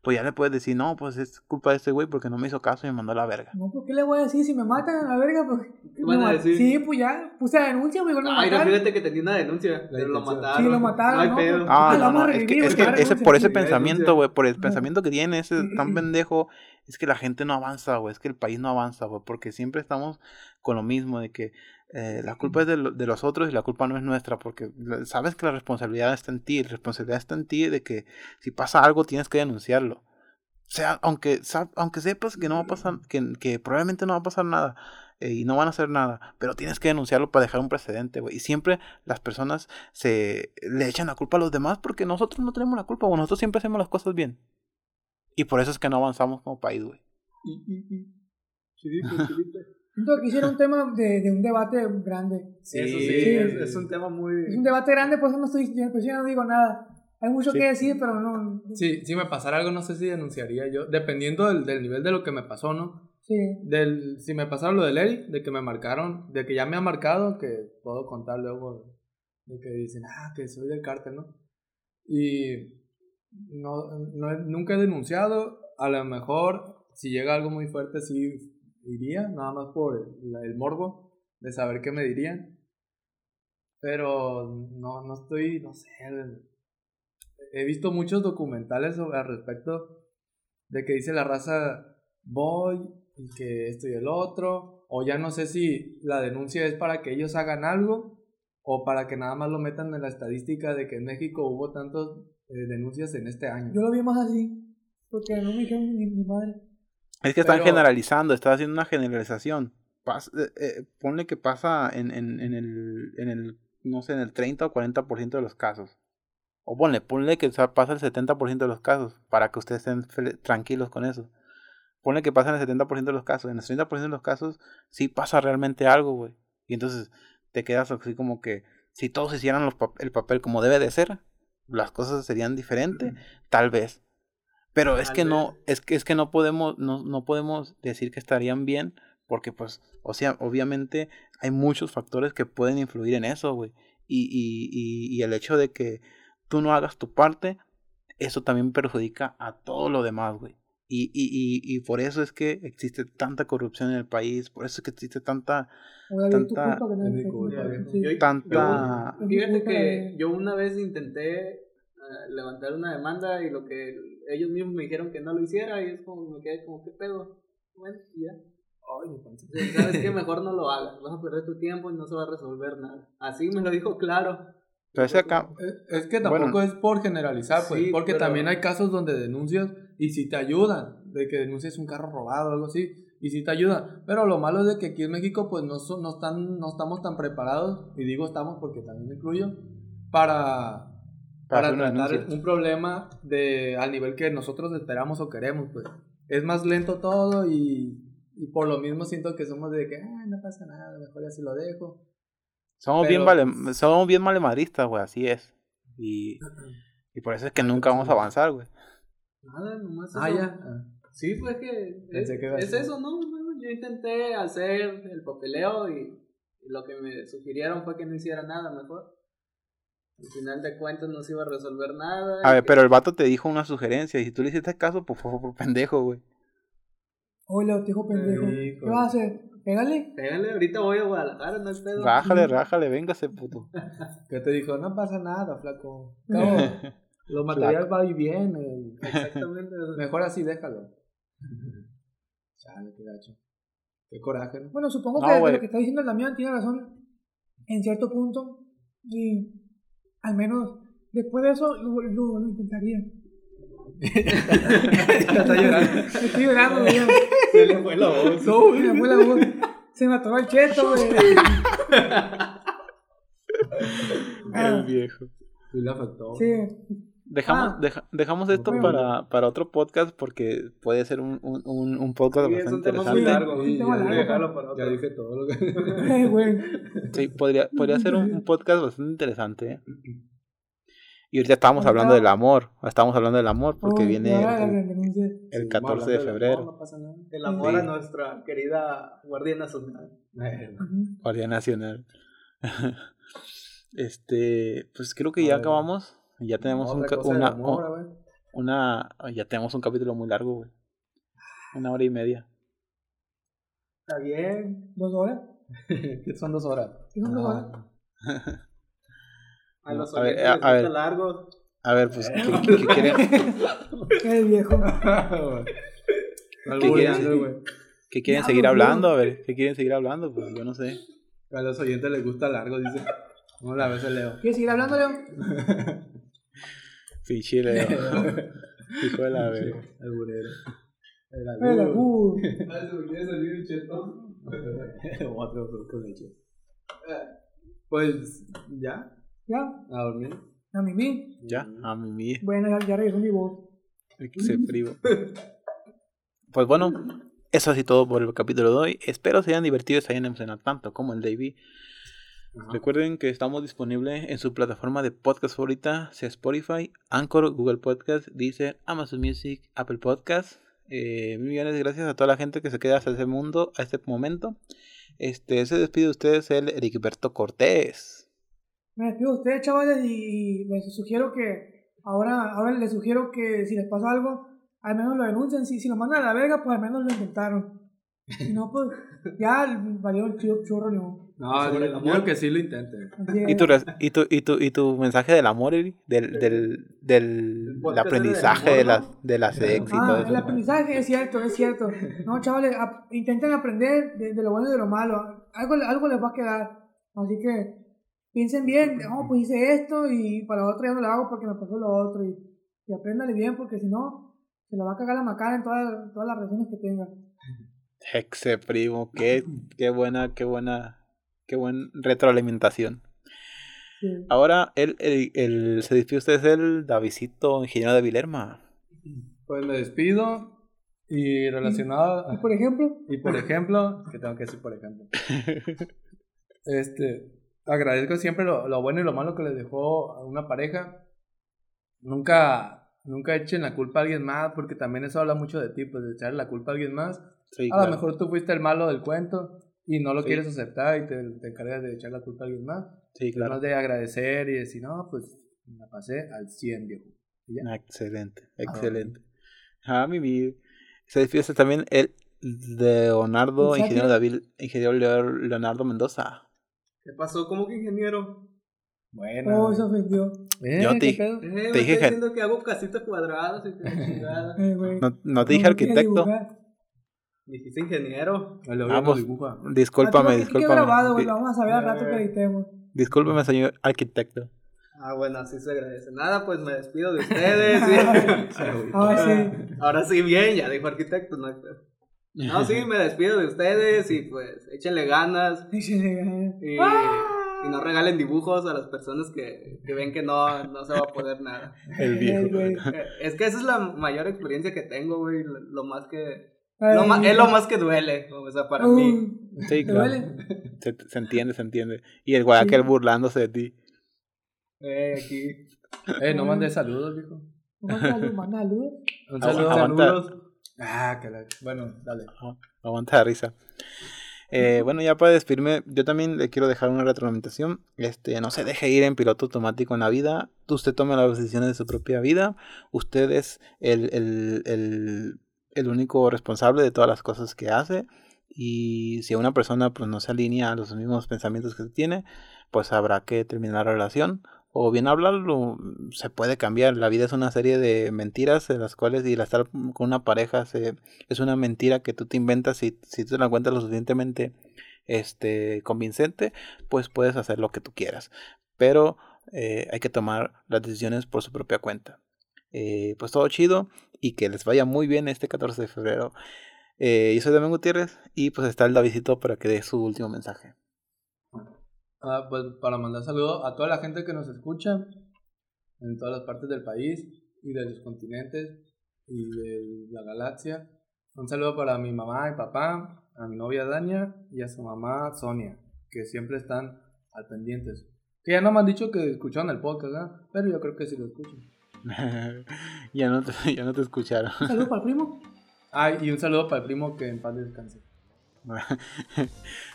pues ya le puedes decir no pues es culpa de este güey porque no me hizo caso y me mandó a la verga
No, pues, ¿qué le voy a decir? Si me matan a la verga, pues.
¿Qué van a decir?
Sí, pues ya, puse la denuncia, me dijo,
Ay, no, fíjate que tenía una denuncia, pero lo mataron.
Sí, lo mataron,
No hay
¿no?
pedo.
Pues,
ah
Ah,
no
vamos
no
a
es que, es que ese por ese pensamiento güey por el pensamiento que tiene ese tan pendejo es que la gente no avanza güey es que el país no avanza güey porque siempre estamos con lo mismo de que eh, la culpa es de, lo- de los otros y la culpa no es nuestra, porque sabes que la responsabilidad está en ti, la responsabilidad está en ti de que si pasa algo tienes que denunciarlo. O sea, aunque, aunque sepas que no va a pasar, que, que probablemente no va a pasar nada eh, y no van a hacer nada, pero tienes que denunciarlo para dejar un precedente, güey. Y siempre las personas se le echan la culpa a los demás porque nosotros no tenemos la culpa, güey. Nosotros siempre hacemos las cosas bien. Y por eso es que no avanzamos como país, güey.
Chiripe, chiripe.
Siento que hiciera un tema de, de un debate grande.
Eso sí,
Sí.
es, es un tema muy...
Es un debate grande, por eso no estoy, pues yo no digo nada. Hay mucho
Sí.
que decir, pero no.
Sí, si me pasara algo, no sé si denunciaría yo, dependiendo del, del nivel de lo que me pasó, ¿no?
Sí.
Del, si me pasara lo del Eric, de que me marcaron, de que ya me ha marcado, que puedo contar luego, de que dicen, ah, que soy del cártel, ¿no? Y no, no nunca he denunciado, a lo mejor si llega algo muy fuerte sí iría, nada más por el, el morbo de saber qué me dirían. Pero no, no estoy, no sé, he visto muchos documentales al respecto de que dice la raza voy y que esto y el otro o ya no sé si la denuncia es para que ellos hagan algo o para que nada más lo metan en la estadística de que en México hubo tantas eh, denuncias en este año.
Yo lo vi más así. Porque no me dijeron ni mi madre.
Es que están
Pero-
generalizando, están haciendo una generalización. Pas- eh, eh, ponle que pasa en, en, en, el, en el, no sé, en el 30 o 40% de los casos. O ponle, ponle que sa- pasa el 70% de los casos, para que ustedes estén tranquilos con eso. Ponle que pasa en el 70% de los casos. En el 30% de los casos sí pasa realmente algo, güey. Y entonces te quedas así como que si todos hicieran los pap- el papel como debe de ser, las cosas serían diferentes, tal vez. Pero es que no, es que es que no podemos, no, no podemos decir que estarían bien, porque pues, o sea, obviamente hay muchos factores que pueden influir en eso, güey. Y, y, y, y el hecho de que tú no hagas tu parte, eso también perjudica a todo lo demás, güey. Y, y, y, y por eso es que existe tanta corrupción en el país, por eso es que existe tanta, Tanta- tanta...
fíjate que yo una vez intenté eh, levantar una demanda y lo que ellos mismos me dijeron que no lo hiciera y es como me quedé como, ¿qué pedo? Bueno, ya.
Ay, mi panza.
¿Sabes qué? Mejor no lo hagas. Vas a perder tu tiempo y no se va a resolver nada. Así me lo dijo claro.
Pero ese acá,
Es- Es que tampoco
Bueno.
es por generalizar, pues,
Sí,
porque
pero-
también hay casos donde denuncias y si te ayudan, de que denuncias un carro robado o algo así, y si te ayudan. Pero lo malo es de que aquí en México, pues, no, son, no, están, no estamos tan preparados, y digo estamos porque también me incluyo, para,
para
tratar un problema de, al nivel que nosotros esperamos o queremos, pues. Es más lento todo y, y por lo mismo siento que somos de que, ah, no pasa nada, mejor así lo dejo.
Somos, bien vale, somos bien malemadristas, güey, así es. Y, y por eso es que nunca vamos a avanzar, güey.
Nada, nomás
Ah,
eso.
ya. Ah.
Sí, fue que es,
que
es eso, ¿no? Bueno, yo intenté hacer el papeleo y, y lo que me sugirieron fue que no hiciera nada mejor. Al final de cuentas no se iba a resolver nada.
A ver,
que-
pero el vato te dijo una sugerencia y si tú le hiciste caso, pues fue por pendejo, güey.
Oye, te dijo pendejo. ¿Qué vas a hacer? Pégale.
Pégale, ahorita voy a Guadalajara, no hay pedo.
Rájale, [LAUGHS] rájale, véngase, puto. [LAUGHS]
Que te dijo, no pasa nada, flaco. Cabo, [LAUGHS] lo material va y viene.
Exactamente.
Mejor así, déjalo. Chale, qué gacho. Qué coraje. ¿no?
Bueno, supongo
No,
que lo que está diciendo el Damián tiene razón en cierto punto. Y al menos después de eso lo, lo, lo intentaría. [LAUGHS]
está llorando.
Estoy llorando, güey.
Se le fue la voz.
No.
Se me fue la voz. Se me atoró el cheto, güey. [LAUGHS]
El viejo.
Le afectó.
Sí.
Dejamos,
Ah.
deja- dejamos esto
Bueno.
para, para otro podcast porque puede ser un, un, un, un podcast
Sí,
bastante
muy
interesante.
largo.
Sí,
ya, dije-
largo,
Déjalo para otro.
ya dije todo lo que.
Sí, podría, podría ser un, un podcast bastante interesante. Y ahorita estábamos hablando del amor. Estábamos hablando del amor porque
Oh,
viene
ya,
el, el
Sí,
14 de febrero.
El amor
Sí.
a nuestra querida Guardia Nacional.
Guardia Nacional. [LAUGHS] este, pues creo que ya acabamos. Ya tenemos un, una, ya tenemos un capítulo muy largo, güey. Una hora y media.
Está bien.
¿Dos horas?
¿Qué [LAUGHS] son dos horas?
¿Qué son dos horas? [LAUGHS]
A los
A ver,
oyentes
a-
les
a
gusta
ver.
largo.
A ver, pues, ¿qué, qué- qué [LAUGHS] quieren, seguir hablando? A ver, ¿qué quieren seguir hablando? Pues yo no sé.
A los oyentes les gusta largo, dice. ¿Cómo la ves, Leo?
¿Quieres seguir hablando, Leo?
Pinche Leo. [LAUGHS] Hijo de la verga.
Alburero. El
El
albur. Ah, ¿se me quiere salir un chetón? [LAUGHS] Otro fruto de leche. Pues, ¿ya?
¿Ya?
A dormir.
A mí, mí.
Ya, a mí
Bueno, ya, ya regresó mi voz.
se frío. Pues bueno, eso así todo por el capítulo de hoy. Espero se hayan divertido y se hayan emocionado tanto como el Davey.
Ajá.
Recuerden que estamos disponibles en su plataforma de podcast favorita, sea Spotify, Anchor, Google Podcast, Deezer, Amazon Music, Apple Podcast. Eh, millones de gracias a toda la gente que se queda hasta ese mundo, a este momento. Este, se despide de ustedes el Ericberto Cortés.
Me despido de ustedes, chavales, y, y les sugiero que. Ahora, ahora les sugiero que si les pasa algo, al menos lo denuncien. Si, si lo mandan a la verga, pues al menos lo intentaron. Si no, pues ya valió el churro, no.
No,
Sobre
yo,
el
yo
amor.
creo que sí lo intenten.
Así
¿Y tu, y, tu, y, tu, y tu mensaje del amor, Eric? Del, del, del,
El podcast
aprendizaje de
del
las,
amor,
de las ex y todo
Ah, el
eso.
aprendizaje es cierto, es cierto. No, chavales, ap- intenten aprender de, de lo bueno y de lo malo. Algo, algo les va a quedar. Así que piensen bien, no, pues hice esto y para otro ya no lo hago porque me pasó lo otro. Y, y apréndale bien porque si no, se lo va a cagar la macana en todas, todas las relaciones que tenga.
Hexe, primo, qué, qué buena, qué buena, qué buen retroalimentación.
Sí.
Ahora, el, el, el- se despide usted es el Davidito, ingeniero de Vilerma.
Pues me despido y relacionado.
Y por ejemplo,
Y por ejemplo, que tengo que decir por ejemplo. [LAUGHS] Este, agradezco siempre lo, lo bueno y lo malo que les dejó a una pareja. Nunca, nunca echen la culpa a alguien más, porque también eso habla mucho de ti, pues de echarle la culpa a alguien más.
Sí,
A
claro.
lo mejor tú fuiste el malo del cuento y no lo
Sí.
quieres aceptar y te, te encargas de echar la culpa a alguien más.
Sí,
Claro.
claro.
de agradecer y decir, no, pues me la pasé al 100, viejo. Ya.
Ah, Excelente, excelente. Ah, mi vida. Se despide también el Leonardo,
¿El
ingeniero? David, ingeniero Leo- Leonardo Mendoza.
¿Qué pasó? ¿Cómo que ingeniero?
Bueno.
oh, se ofendió.
Eh,
Yo
¿qué
te-?
Eh,
Te
me
dije
diciendo que hago casitas cuadradas y. [LAUGHS]
Eh.
No, no te dije arquitecto.
Dijiste ingeniero.
El
Ah. Discúlpame, discúlpame.
grabado, güey, vamos a saber al rato que
Eh.
editemos.
Discúlpeme, señor arquitecto.
Ah, bueno, así se agradece. Nada, pues me despido de ustedes. sí. [LAUGHS] [LAUGHS]
Ahora sí.
Ahora sí, bien, ya dijo arquitecto. No, no, sí, me despido de ustedes y pues échenle ganas
Échale
y,
¡Ah!
y no regalen dibujos a las personas que, que ven que no, no se va a poder nada.
El
ganas.
viejo. [LAUGHS]
Es que esa es la mayor experiencia que tengo, güey. Lo más que.
Ay,
Lo ma- es lo más que duele, o sea, para
Uh,
mí.
Sí,
¿Te
claro.
duele?
Se, se entiende, se entiende. Y el Guayaquil
Sí.
burlándose de ti.
Eh, aquí.
Eh, no mandé saludos, viejo.
Manda luz, manda luz.
Un saludo.
aguanta.
Saludos. Ah, que la... Bueno, dale.
Aguanta la risa. Eh, bueno, ya para despedirme, yo también le quiero dejar una retroalimentación. Este, no se deje ir en piloto automático en la vida. Usted tome las decisiones de su propia vida. Usted es el, el, el, el único responsable de todas las cosas que hace. Y si una persona pues, no se alinea a los mismos pensamientos que tiene, pues habrá que terminar la relación o bien hablarlo, se puede cambiar. La vida es una serie de mentiras en las cuales y la estar con una pareja se, es una mentira que tú te inventas si tú te la cuentas lo suficientemente este, convincente, pues puedes hacer lo que tú quieras. Pero eh, hay que tomar las decisiones por su propia cuenta. Eh, pues todo chido y que les vaya muy bien este 14 de febrero. Eh, yo soy Damián Gutiérrez y pues está el Davidito para que dé su último mensaje.
Ah, pues para mandar saludos a toda la gente que nos escucha en todas las partes del país y de los continentes y de la galaxia. Un saludo para mi mamá y papá, a mi novia Dania y a su mamá Sonia, que siempre están al pendientes. Que ya no me han dicho que escucharon el podcast, ¿eh? pero yo creo que sí lo escuchan. [LAUGHS]
ya, no te, [LAUGHS] ya no te escucharon.
Un saludo para el primo.
Ay, y un saludo para el primo que en paz descanse. [LAUGHS]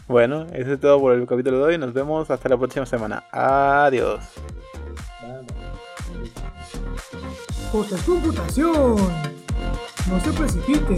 bueno, eso es todo por el capítulo de hoy. Nos vemos hasta la próxima semana. Adiós.
Por computación. No se precipiten.